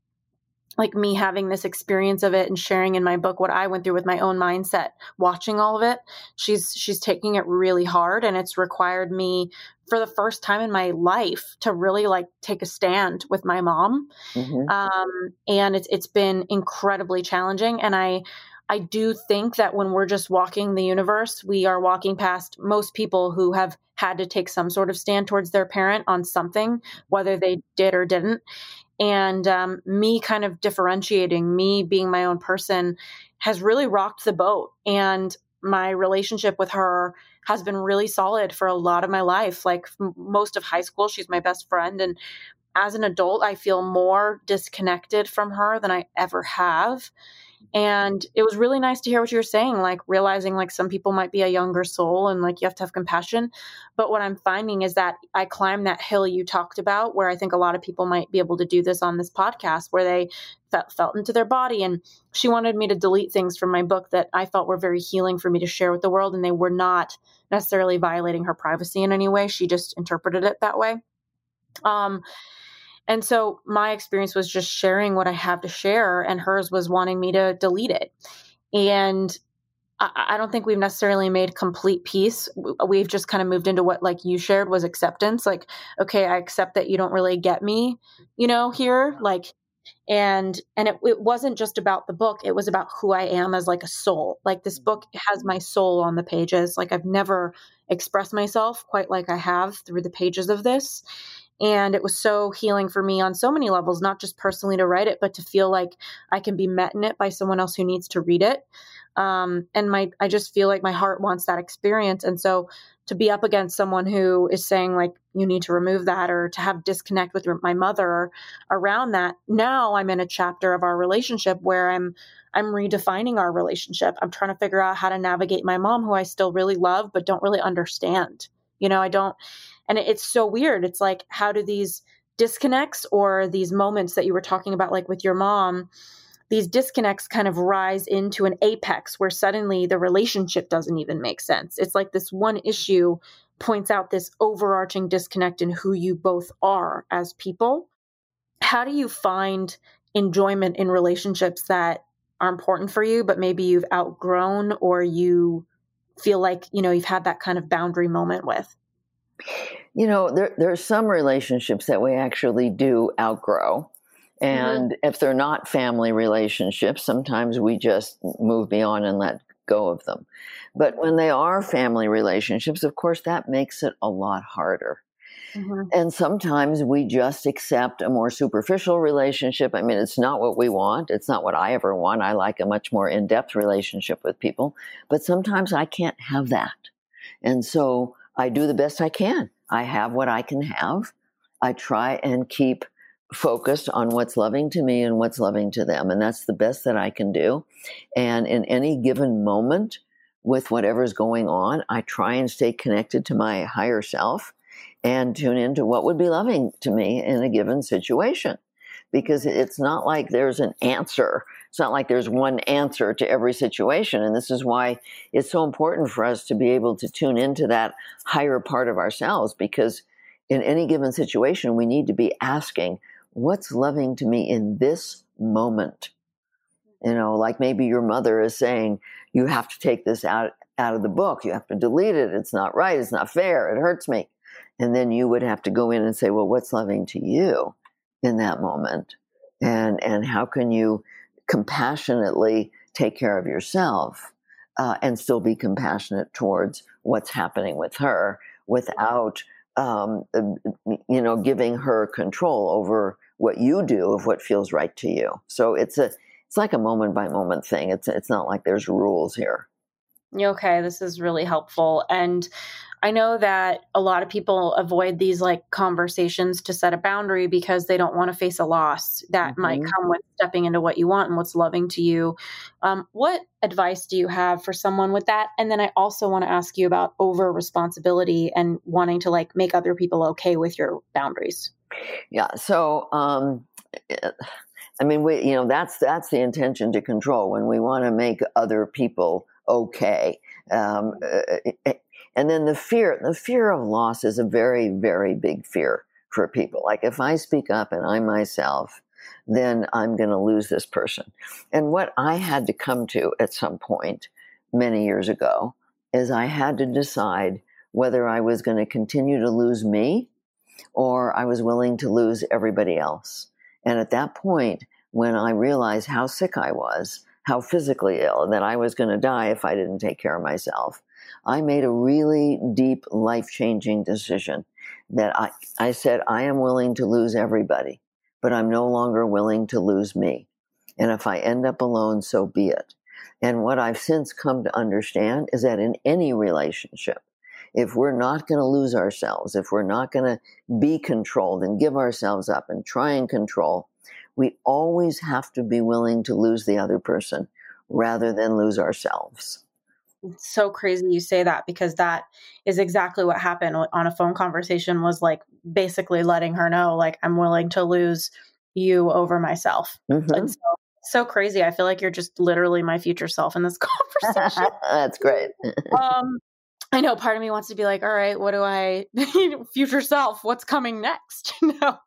like me having this experience of it and sharing in my book what I went through with my own mindset watching all of it she's she's taking it really hard and it's required me for the first time in my life to really like take a stand with my mom Mhm. um, and it's it's been incredibly challenging. And I I do think that when we're just walking the universe, we are walking past most people who have had to take some sort of stand towards their parent on something, whether they did or didn't. And um, me kind of differentiating, me being my own person, has really rocked the boat. And my relationship with her has been really solid for a lot of my life. Like most of high school, she's my best friend. And as an adult, I feel more disconnected from her than I ever have. And it was really nice to hear what you were saying, like realizing like some people might be a younger soul and like you have to have compassion. But what I'm finding is that I climbed that hill you talked about, where I think a lot of people might be able to do this on this podcast, where they felt, felt into their body. And she wanted me to delete things from my book that I felt were very healing for me to share with the world. And they were not necessarily violating her privacy in any way. She just interpreted it that way. Um, and so my experience was just sharing what I have to share, and hers was wanting me to delete it. And I, I don't think we've necessarily made complete peace. We've just kind of moved into what, like you shared, was acceptance. Like, okay, I accept that you don't really get me, you know, here. Like, and and it, it wasn't just about the book it was about who i am as like a soul like this mm-hmm. book has my soul on the pages like i've never expressed myself quite like i have through the pages of this and it was so healing for me on so many levels not just personally to write it but to feel like i can be met in it by someone else who needs to read it. Um, and my i just feel like my heart wants that experience. And so to be up against someone who is saying like you need to remove that or to have disconnect with my mother around that now i'm in a chapter of our relationship where i'm i'm redefining our relationship. I'm trying to figure out how to navigate my mom who i still really love but don't really understand. You know i don't and it, it's so weird it's like how do these disconnects or these moments that you were talking about like with your mom these disconnects kind of rise into an apex where suddenly the relationship doesn't even make sense. It's like this one issue points out this overarching disconnect in who you both are as people. How do you find enjoyment in relationships that are important for you, but maybe you've outgrown or you feel like, you know, you've had that kind of boundary moment with? You know, there, there are some relationships that we actually do outgrow. Mm-hmm. And mm-hmm. if they're not family relationships, sometimes we just move beyond and let go of them. But when they are family relationships, of course, that makes it a lot harder. Mm-hmm. And sometimes we just accept a more superficial relationship. I mean, it's not what we want. It's not what I ever want. I like a much more in depth relationship with people. But sometimes I can't have that. And so I do the best I can. I have what I can have. I try and keep focused on what's loving to me and what's loving to them. And that's the best that I can do. And in any given moment, with whatever's going on, I try and stay connected to my higher self and tune into what would be loving to me in a given situation. Because it's not like there's an answer. It's not like there's one answer to every situation. And this is why it's so important for us to be able to tune into that higher part of ourselves. Because in any given situation, we need to be asking, what's loving to me in this moment? You know, like maybe your mother is saying, you have to take this out, out of the book. You have to delete it. It's not right. It's not fair. It hurts me. And then you would have to go in and say, well, what's loving to you in that moment? And, and how can you compassionately take care of yourself uh, and still be compassionate towards what's happening with her without, um, you know, giving her control over what you do of what feels right to you. So it's a, it's like a moment by moment thing. It's it's not like there's rules here. Okay, this is really helpful. And I know that a lot of people avoid these like conversations to set a boundary because they don't want to face a loss that mm-hmm. might come with stepping into what you want and what's loving to you. Um, what advice do you have for someone with that? And then I also want to ask you about over responsibility and wanting to like make other people okay with your boundaries. Yeah. So, um, I mean, we, you know, that's that's the intention to control when we want to make other people okay. Um, uh, uh, and then the fear, the fear of loss is a very, very big fear for people. Like if I speak up and I'm myself, then I'm going to lose this person. And what I had to come to at some point many years ago is I had to decide whether I was going to continue to lose me or I was willing to lose everybody else. And at that point, when I realized how sick I was, how physically ill, that I was going to die if I didn't take care of myself, I made a really deep, life changing decision that I, I said, I am willing to lose everybody, but I'm no longer willing to lose me. And if I end up alone, so be it. And what I've since come to understand is that in any relationship, if we're not going to lose ourselves, if we're not going to be controlled and give ourselves up and try and control, we always have to be willing to lose the other person rather than lose ourselves. It's so crazy you say that because that is exactly what happened on a phone conversation was like basically letting her know like I'm willing to lose you over myself. Mm-hmm. And so so crazy. I feel like you're just literally my future self in this conversation. That's great. um, I know part of me wants to be like, all right, what do I, future self, what's coming next? you know?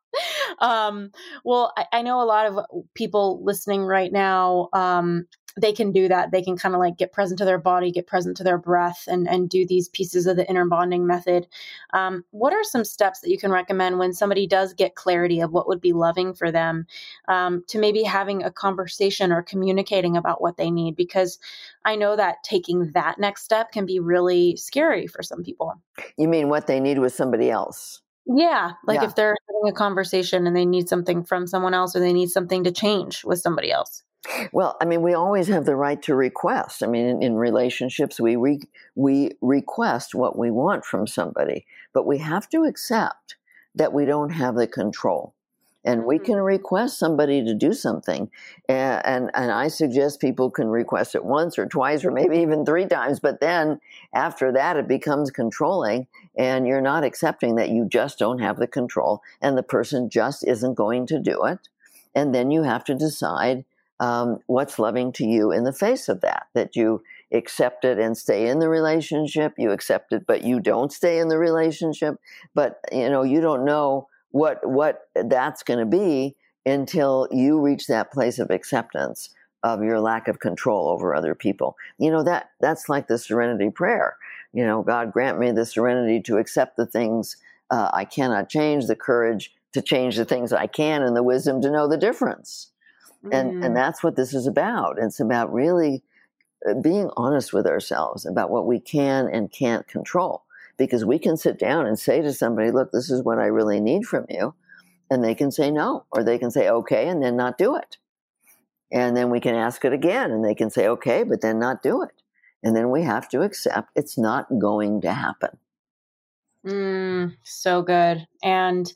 Um, well, I, I, know a lot of people listening right now um, they can do that. They can kind of like get present to their body, get present to their breath, and and do these pieces of the inner bonding method. Um, what are some steps that you can recommend when somebody does get clarity of what would be loving for them um, to maybe having a conversation or communicating about what they need? Because I know that taking that next step can be really scary for some people. You mean what they need with somebody else? Yeah. Like yeah. if they're having a conversation and they need something from someone else or they need something to change with somebody else. Well, I mean, we always have the right to request. I mean, in, in relationships, we re, we request what we want from somebody, but we have to accept that we don't have the control. And we mm-hmm. can request somebody to do something, and, and and I suggest people can request it once or twice or maybe even three times. But then after that, it becomes controlling, and you're not accepting that you just don't have the control, and the person just isn't going to do it. And then you have to decide um, what's loving to you in the face of that, that you accept it and stay in the relationship, you accept it, but you don't stay in the relationship, but you know, you don't know what, what that's going to be until you reach that place of acceptance of your lack of control over other people. You know, that, that's like the serenity prayer. You know, God grant me the serenity to accept the things uh, I cannot change, the courage to change the things I can, and the wisdom to know the difference. Mm. And, and mm. that's what this is about. It's about really uh, being honest with ourselves about what we can and can't control. Because we can sit down and say to somebody, look, this is what I really need from you. And they can say no, or they can say okay and then not do it. And then we can ask it again and they can say okay, but then not do it. And then we have to accept it's not going to happen. Mm, so good. And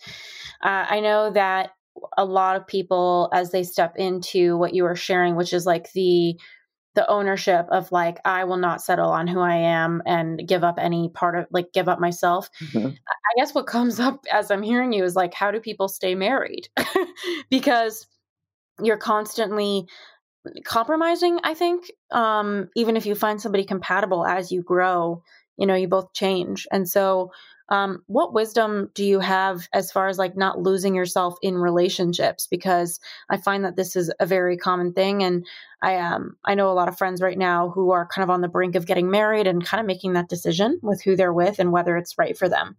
uh, I know that a lot of people, as they step into what you are sharing, which is like the the ownership of like I will not settle on who I am and give up any part of like give up myself. Mm-hmm. I guess what comes up as I'm hearing you is like how do people stay married? because you're constantly compromising, I think. Um even if you find somebody compatible as you grow, you know, you both change. And so um, what wisdom do you have as far as like not losing yourself in relationships? Because I find that this is a very common thing, and I um I know a lot of friends right now who are kind of on the brink of getting married and kind of making that decision with who they're with and whether it's right for them.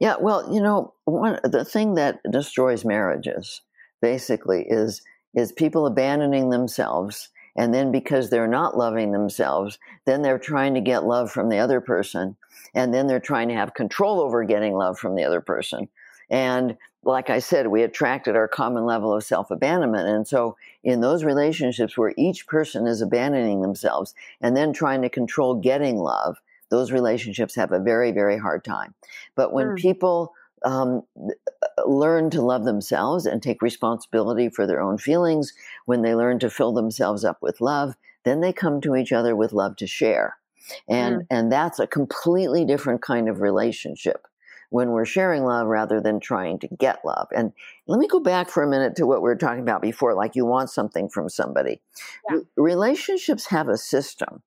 Yeah, well, you know, one the thing that destroys marriages basically is is people abandoning themselves and then because they're not loving themselves then they're trying to get love from the other person and then they're trying to have control over getting love from the other person. And like I said, we attracted our common level of self abandonment. And so, in those relationships where each person is abandoning themselves and then trying to control getting love, those relationships have a very, very hard time. But when mm. people um, learn to love themselves and take responsibility for their own feelings, when they learn to fill themselves up with love, then they come to each other with love to share and mm. and that's a completely different kind of relationship when we're sharing love rather than trying to get love. And let me go back for a minute to what we were talking about before like you want something from somebody. Yeah. relationships have a system.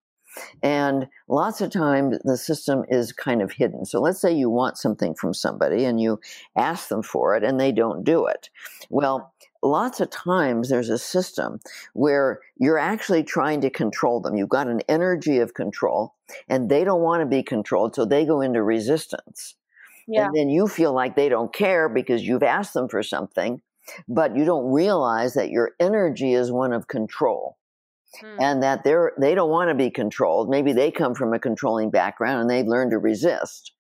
And lots of times the system is kind of hidden. So let's say you want something from somebody and you ask them for it and they don't do it. Well, lots of times there's a system where you're actually trying to control them. You've got an energy of control and they don't want to be controlled, so they go into resistance. Yeah. And then you feel like they don't care because you've asked them for something, but you don't realize that your energy is one of control. Hmm. And that they're they don't want to be controlled. Maybe they come from a controlling background and they've learned to resist.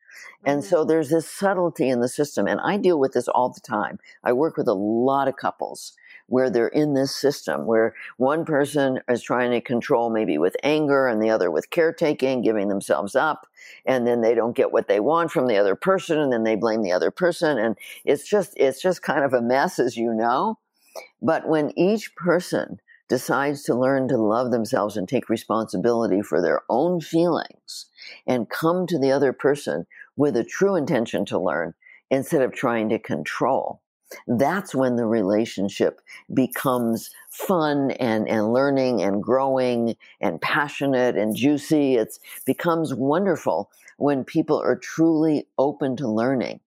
And mm-hmm. so there's this subtlety in the system. And I deal with this all the time. I work with a lot of couples where they're in this system where one person is trying to control maybe with anger and the other with caretaking, giving themselves up. And then they don't get what they want from the other person. And then they blame the other person. And it's just, it's just kind of a mess, as you know. But when each person decides to learn to love themselves and take responsibility for their own feelings and come to the other person with a true intention to learn instead of trying to control. That's when the relationship becomes fun and, and learning and growing and passionate and juicy. It becomes wonderful when people are truly open to learning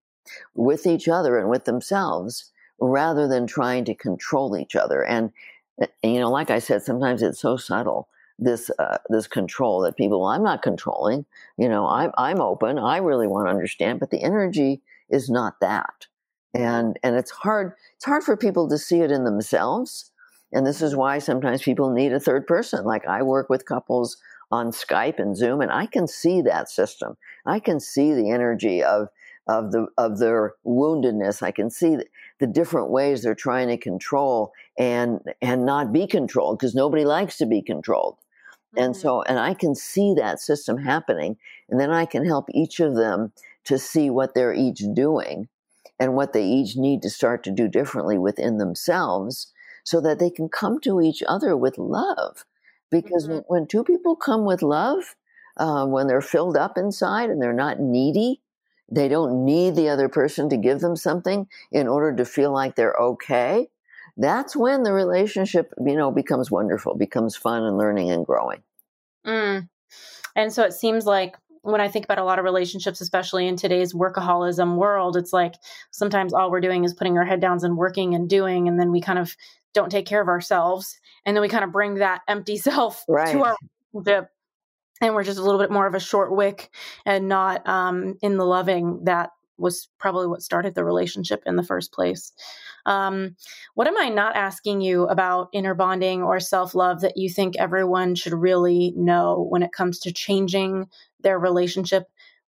with each other and with themselves rather than trying to control each other. And, you know, like I said, sometimes it's so subtle this uh, this control that people well, I'm not controlling you know I'm I'm open I really want to understand but the energy is not that. And and it's hard it's hard for people to see it in themselves and this is why sometimes people need a third person. Like I work with couples on Skype and Zoom and I can see that system. I can see the energy of of the of their woundedness. I can see the different ways they're trying to control and and not be controlled because nobody likes to be controlled and mm-hmm. so, and I can see that system happening, and then I can help each of them to see what they're each doing and what they each need to start to do differently within themselves so that they can come to each other with love. Because mm-hmm. when, when, two people come with love, uh, when they're filled up inside and they're not needy, they don't need the other person to give them something in order to feel like they're okay. that's when the relationship, you know, becomes wonderful, becomes fun and learning and growing. Mm. And so it seems like when I think about a lot of relationships, especially in today's workaholism world, it's like sometimes all we're doing is putting our head downs and working and doing, and then we kind of don't take care of ourselves. And then we kind of bring that empty self right. to our relationship. And we're just a little bit more of a short wick and not um, in the loving that was probably what started the relationship in the first place. Um, what am I not asking you about inner bonding or self love that you think everyone should really know when it comes to changing their relationship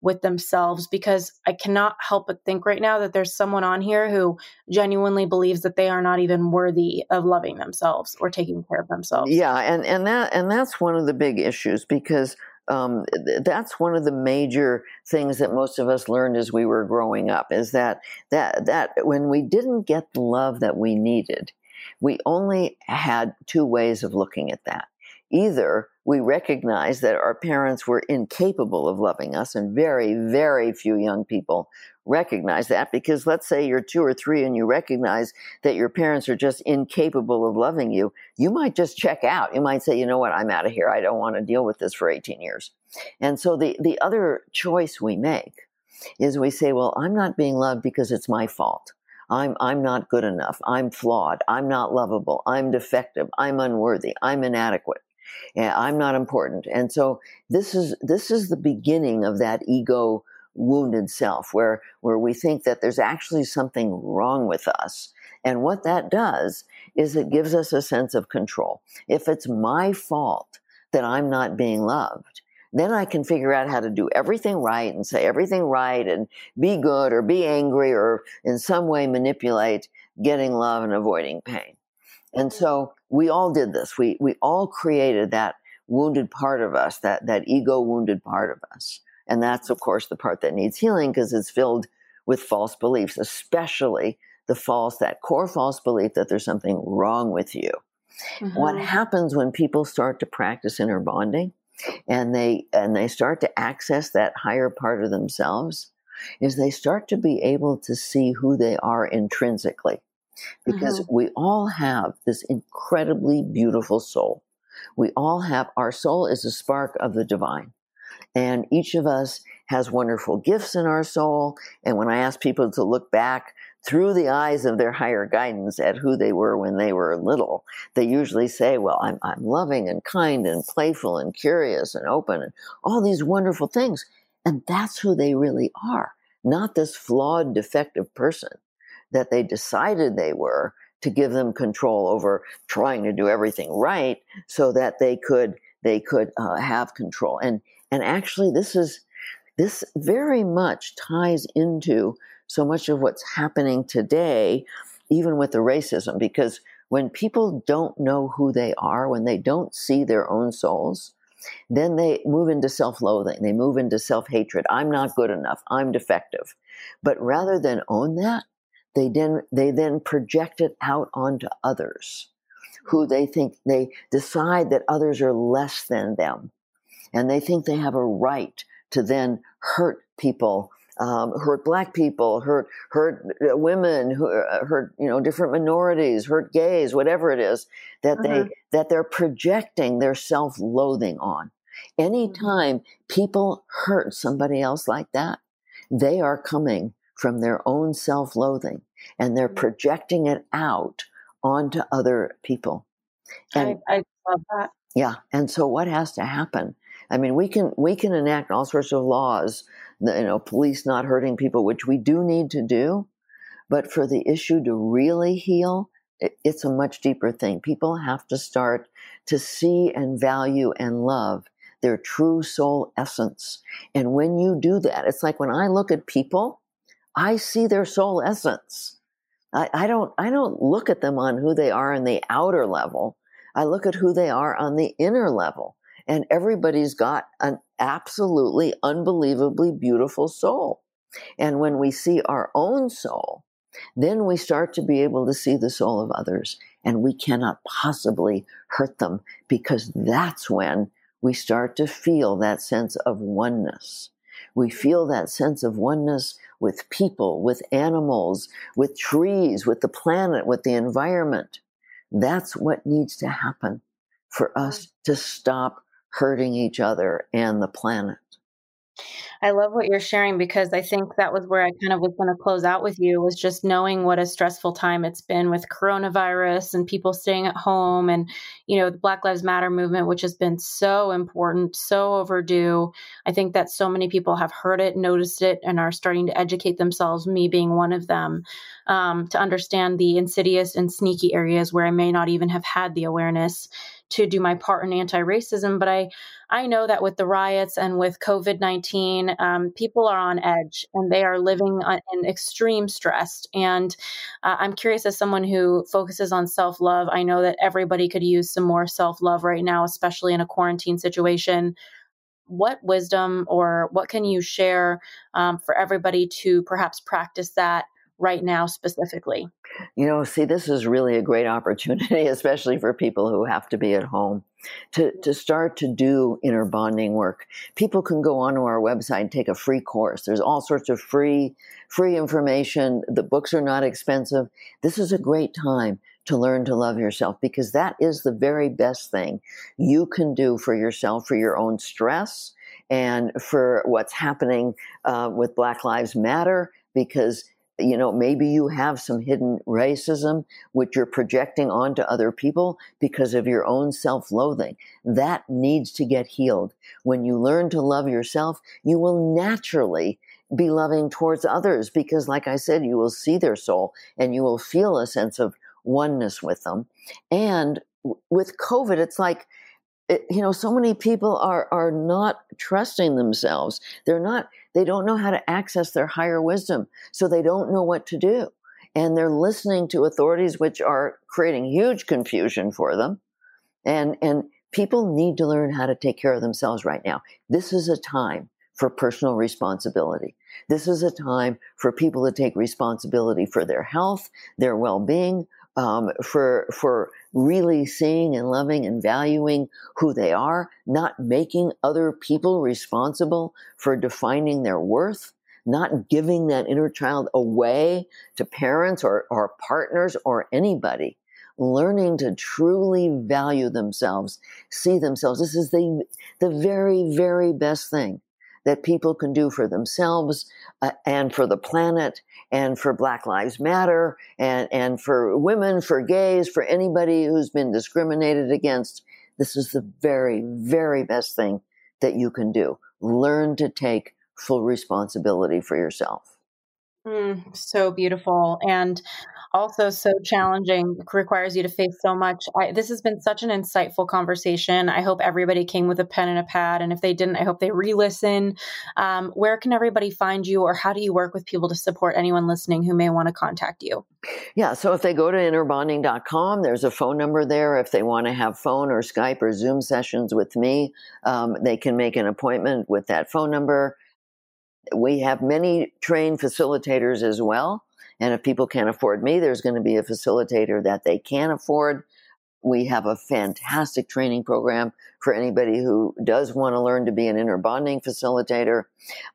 with themselves? Because I cannot help but think right now that there's someone on here who genuinely believes that they are not even worthy of loving themselves or taking care of themselves. Yeah, and and that and that's one of the big issues because um, that's one of the major things that most of us learned as we were growing up is that that that when we didn't get the love that we needed, we only had two ways of looking at that. Either we recognize that our parents were incapable of loving us, and very, very few young people recognize that because let's say you're two or three and you recognize that your parents are just incapable of loving you, you might just check out. You might say, you know what, I'm out of here. I don't want to deal with this for 18 years. And so the, the other choice we make is we say, well, I'm not being loved because it's my fault. I'm, I'm not good enough. I'm flawed. I'm not lovable. I'm defective. I'm unworthy. I'm inadequate. Yeah, I'm not important. And so this is this is the beginning of that ego wounded self where where we think that there's actually something wrong with us. And what that does is it gives us a sense of control. If it's my fault that I'm not being loved, then I can figure out how to do everything right and say everything right and be good or be angry or in some way manipulate getting love and avoiding pain. And so we all did this. We, we all created that wounded part of us, that, that ego wounded part of us. And that's, of course, the part that needs healing because it's filled with false beliefs, especially the false, that core false belief that there's something wrong with you. Mm-hmm. What happens when people start to practice inner bonding and they, and they start to access that higher part of themselves is they start to be able to see who they are intrinsically because mm-hmm. we all have this incredibly beautiful soul. We all have, our soul is a spark of the divine. And each of us has wonderful gifts in our soul. And when I ask people to look back through the eyes of their higher guidance at who they were when they were little, they usually say, Well, I'm, I'm loving and kind and playful and curious and open and all these wonderful things. And that's who they really are, not this flawed, defective person that they decided they were to give them control over trying to do everything right so that they could they could uh, have control. And and actually this is this very much ties into so much of what's happening today even with the racism because when people don't know who they are when they don't see their own souls then they move into self-loathing. They move into self-hatred. I'm not good enough. I'm defective. But rather than own that they then they then project it out onto others who they think they decide that others are less than them and they think they have a right to then hurt people um, hurt black people hurt hurt uh, women uh, hurt you know different minorities hurt gays whatever it is that they mm-hmm. that they're projecting their self-loathing on mm-hmm. anytime people hurt somebody else like that they are coming from their own self loathing and they're mm-hmm. projecting it out onto other people. And, I, I love that. Yeah. And so what has to happen? I mean, we can we can enact all sorts of laws, you know, police not hurting people, which we do need to do. But for the issue to really heal, it's a much deeper thing. People have to start to see and value and love their true soul essence. And when you do that, it's like when I look at people, I see their soul essence. I, I don't I don't look at them on who they are on the outer level. I look at who they are on the inner level. And everybody's got an absolutely unbelievably beautiful soul. And when we see our own soul, then we start to be able to see the soul of others. And we cannot possibly hurt them because that's when we start to feel that sense of oneness. We feel that sense of oneness with people, with animals, with trees, with the planet, with the environment. That's what needs to happen for us mm. to stop hurting each other and the planet. I love what you're sharing because I think that was where I kind of was going to close out with you was just knowing what a stressful time it's been with coronavirus and people staying at home and you know the Black Lives Matter movement which has been so important, so overdue. I think that so many people have heard it, noticed it and are starting to educate themselves, me being one of them, um, to understand the insidious and sneaky areas where I may not even have had the awareness to do my part in anti-racism but i i know that with the riots and with covid-19 um, people are on edge and they are living in extreme stress. And uh, i'm curious as someone who focuses on self-love i know that everybody could use some more self-love right now especially in a quarantine situation. What wisdom or what can you share um, for everybody to perhaps practice that right now specifically you know, see, this is really a great opportunity, especially for people who have to be at home, to, to start to do inner bonding work. People can go onto our website take a free course. There's all sorts of free, free information. The books are not expensive. This is a great time to learn to love yourself because that is the very best thing you can do for yourself, for your own stress, and for what's happening uh, with Black Lives Matter because you know, maybe you have some hidden racism which you're projecting onto other people because of your own self loathing. That needs to get healed. When you learn to love yourself, you will naturally be loving towards others because, like I said, you will see their soul and you will feel a sense of oneness with them. And with COVID, it's like, it, you know, so many people are are not trusting themselves. They're not. They don't know how to access their higher wisdom, so they don't know what to do, and they're listening to authorities which are creating huge confusion for them. And and people need to learn how to take care of themselves right now. This is a time for personal responsibility. This is a time for people to take responsibility for their health, their well-being, um, for for really seeing and loving and valuing who they are, not making other people responsible for defining their worth, not giving that inner child away to parents or, or partners or anybody. Learning to truly value themselves, see themselves. This is the, the very, very best thing that people can do for themselves uh, and for the planet and for Black Lives Matter and, and for women, for gays, for anybody who's been discriminated against. This is the very, very best thing that you can do. Learn to take full responsibility for yourself. Mm, so beautiful. And also so challenging, requires you to face so much. I, this has been such an insightful conversation. I hope everybody came with a pen and a pad. And if they didn't, I hope they re listen. Um, where can everybody find you, or how do you work with people to support anyone listening who may want to contact you? Yeah, so if they go to innerbonding.com, there's a phone number there. If they want to have phone or Skype or Zoom sessions with me, um, they can make an appointment with that phone number. We have many trained facilitators as well. And if people can't afford me, there's going to be a facilitator that they can afford. We have a fantastic training program for anybody who does want to learn to be an inner bonding facilitator.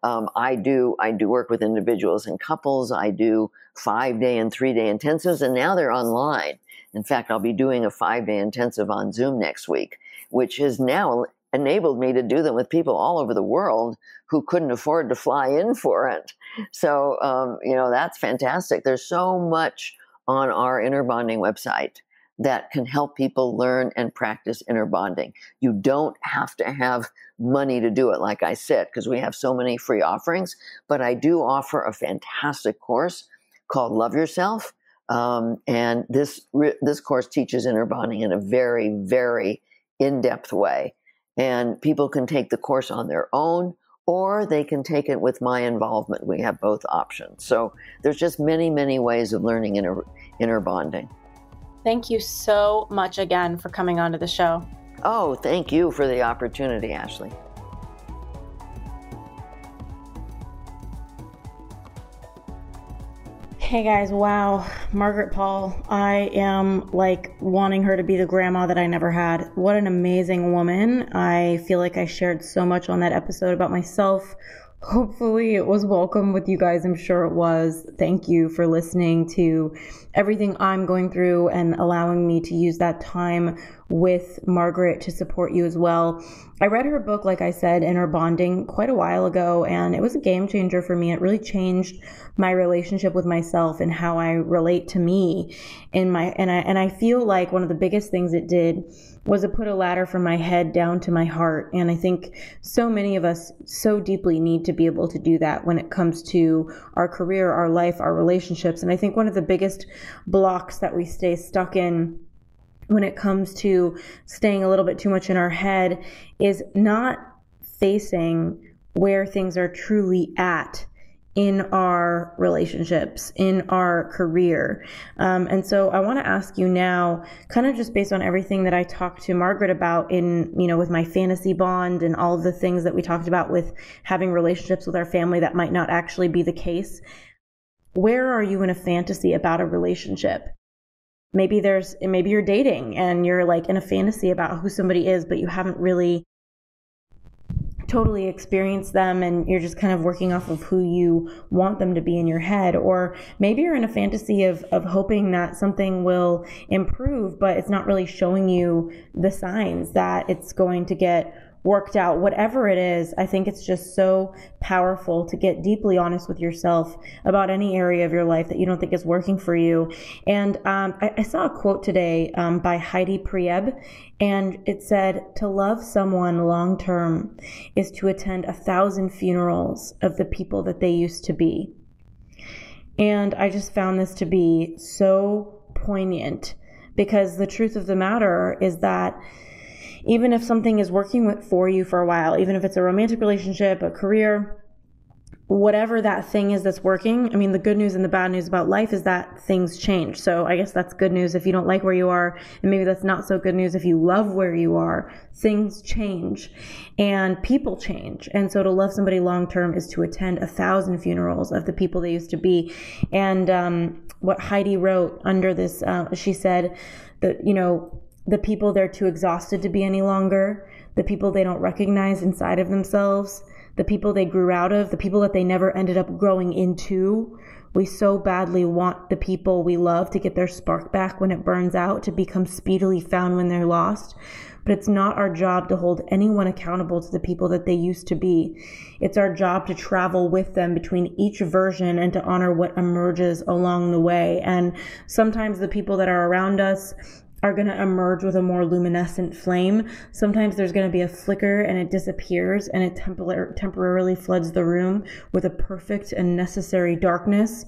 Um, I do I do work with individuals and couples. I do five day and three day intensives, and now they're online. In fact, I'll be doing a five day intensive on Zoom next week, which has now enabled me to do them with people all over the world who couldn't afford to fly in for it. So, um, you know, that's fantastic. There's so much on our inner bonding website that can help people learn and practice inner bonding. You don't have to have money to do it, like I said, because we have so many free offerings. But I do offer a fantastic course called Love Yourself. Um, and this this course teaches inner bonding in a very, very in depth way. And people can take the course on their own or they can take it with my involvement. We have both options. So there's just many, many ways of learning inner, inner bonding. Thank you so much again for coming onto the show. Oh, thank you for the opportunity, Ashley. Hey guys, wow. Margaret Paul, I am like wanting her to be the grandma that I never had. What an amazing woman. I feel like I shared so much on that episode about myself, Hopefully, it was welcome with you guys. I'm sure it was. Thank you for listening to everything I'm going through and allowing me to use that time with Margaret to support you as well. I read her book, like I said, Inner Bonding quite a while ago, and it was a game changer for me. It really changed my relationship with myself and how I relate to me in my and I and I feel like one of the biggest things it did was it put a ladder from my head down to my heart. And I think so many of us so deeply need to be able to do that when it comes to our career, our life, our relationships. And I think one of the biggest blocks that we stay stuck in when it comes to staying a little bit too much in our head is not facing where things are truly at in our relationships, in our career. Um, and so I want to ask you now, kind of just based on everything that I talked to Margaret about in, you know, with my fantasy bond and all of the things that we talked about with having relationships with our family that might not actually be the case. Where are you in a fantasy about a relationship? Maybe there's, maybe you're dating and you're like in a fantasy about who somebody is, but you haven't really totally experienced them and you're just kind of working off of who you want them to be in your head. Or maybe you're in a fantasy of of hoping that something will improve but it's not really showing you the signs that it's going to get worked out, whatever it is, I think it's just so powerful to get deeply honest with yourself about any area of your life that you don't think is working for you. And um, I, I, saw a quote today um, by Heidi Priebe, and it said, To love someone long term is to attend a thousand funerals of the people that they used to be. And I just found this to be so poignant because the truth of the matter is that even if something is working with, for you for a while, even if it's a romantic relationship, a career, whatever that thing is that's working. I mean, the good news and the bad news about life is that things change. So I guess that's good news if you don't like where you are. And maybe that's not so good news if you love where you are. Things change and people change. And so to love somebody long term is to attend a thousand funerals of the people they used to be. And um, what Heidi wrote under this, uh, she said that, you know, the people they're too exhausted to be any longer, the people they don't recognize inside of themselves, the people they grew out of, the people that they never ended up growing into. We so badly want the people we love to get their spark back when it burns out, to become speedily found when they're lost. But it's not our job to hold anyone accountable to the people that they used to be. It's our job to travel with them between each version and to honor what emerges along the way. And sometimes the people that are around us are going to emerge with a more luminescent flame. Sometimes there's going to be a flicker and it disappears and it tempor- temporarily floods the room with a perfect and necessary darkness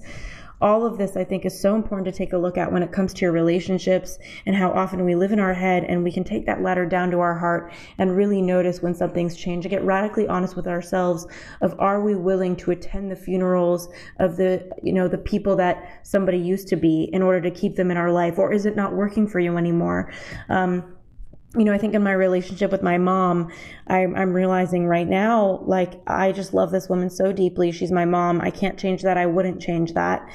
all of this I think is so important to take a look at when it comes to your relationships and how often we live in our head and we can take that ladder down to our heart and really notice when something's changed. And get radically honest with ourselves of are we willing to attend the funerals of the you know the people that somebody used to be in order to keep them in our life? Or is it not working for you anymore? Um, you know, I think in my relationship with my mom, I'm, I'm, realizing right now, like, I just love this woman so deeply. She's my mom. I can't change that. I wouldn't change that.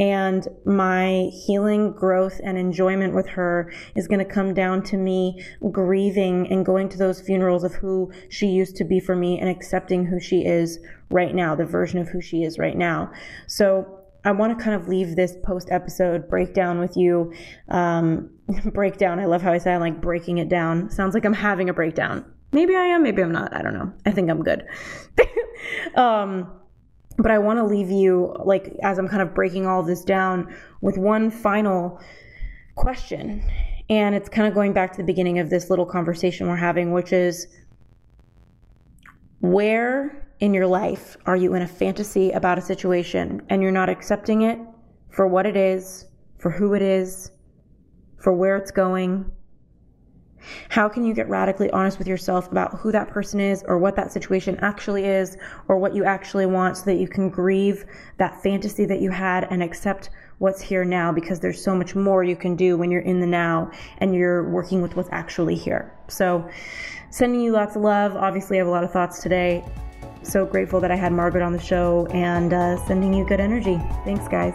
And my healing, growth, and enjoyment with her is going to come down to me grieving and going to those funerals of who she used to be for me and accepting who she is right now, the version of who she is right now. So I want to kind of leave this post episode breakdown with you. Um, breakdown. I love how I say I'm like breaking it down. Sounds like I'm having a breakdown. Maybe I am. Maybe I'm not. I don't know. I think I'm good. um, but I want to leave you like as I'm kind of breaking all of this down with one final question. And it's kind of going back to the beginning of this little conversation we're having, which is where in your life are you in a fantasy about a situation and you're not accepting it for what it is, for who it is, for where it's going? How can you get radically honest with yourself about who that person is or what that situation actually is or what you actually want so that you can grieve that fantasy that you had and accept what's here now because there's so much more you can do when you're in the now and you're working with what's actually here. So, sending you lots of love. Obviously, I have a lot of thoughts today so grateful that I had Margaret on the show and uh, sending you good energy. Thanks, guys.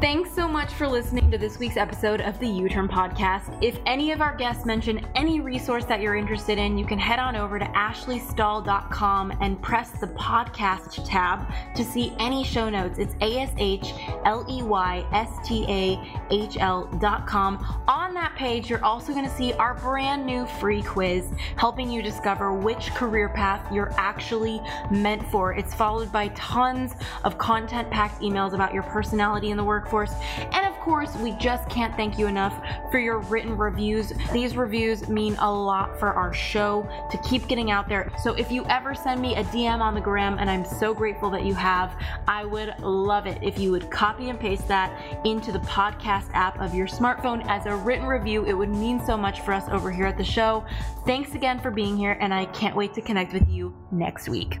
Thanks so much for listening to this week's episode of the You Turn Podcast. If any of our guests mention any resource that you're interested in, you can head on over to ashleystahl.com and press the podcast tab to see any show notes. It's A S H L E Y S T A H L.com. On that page, you're also going to see our brand new free quiz helping you discover which career path you're actually meant for. It's followed by tons of content packed emails about your personality in the workforce. And of course, we just can't thank you enough for your written reviews. These reviews mean a lot for our show to keep getting out there. So if you ever send me a DM on the gram, and I'm so grateful that you have, I would love it if you would copy and paste that into the podcast app of your smartphone as a written review. It would mean so much for us over here at the show. Thanks again for being here, and I can't wait to connect with you next week.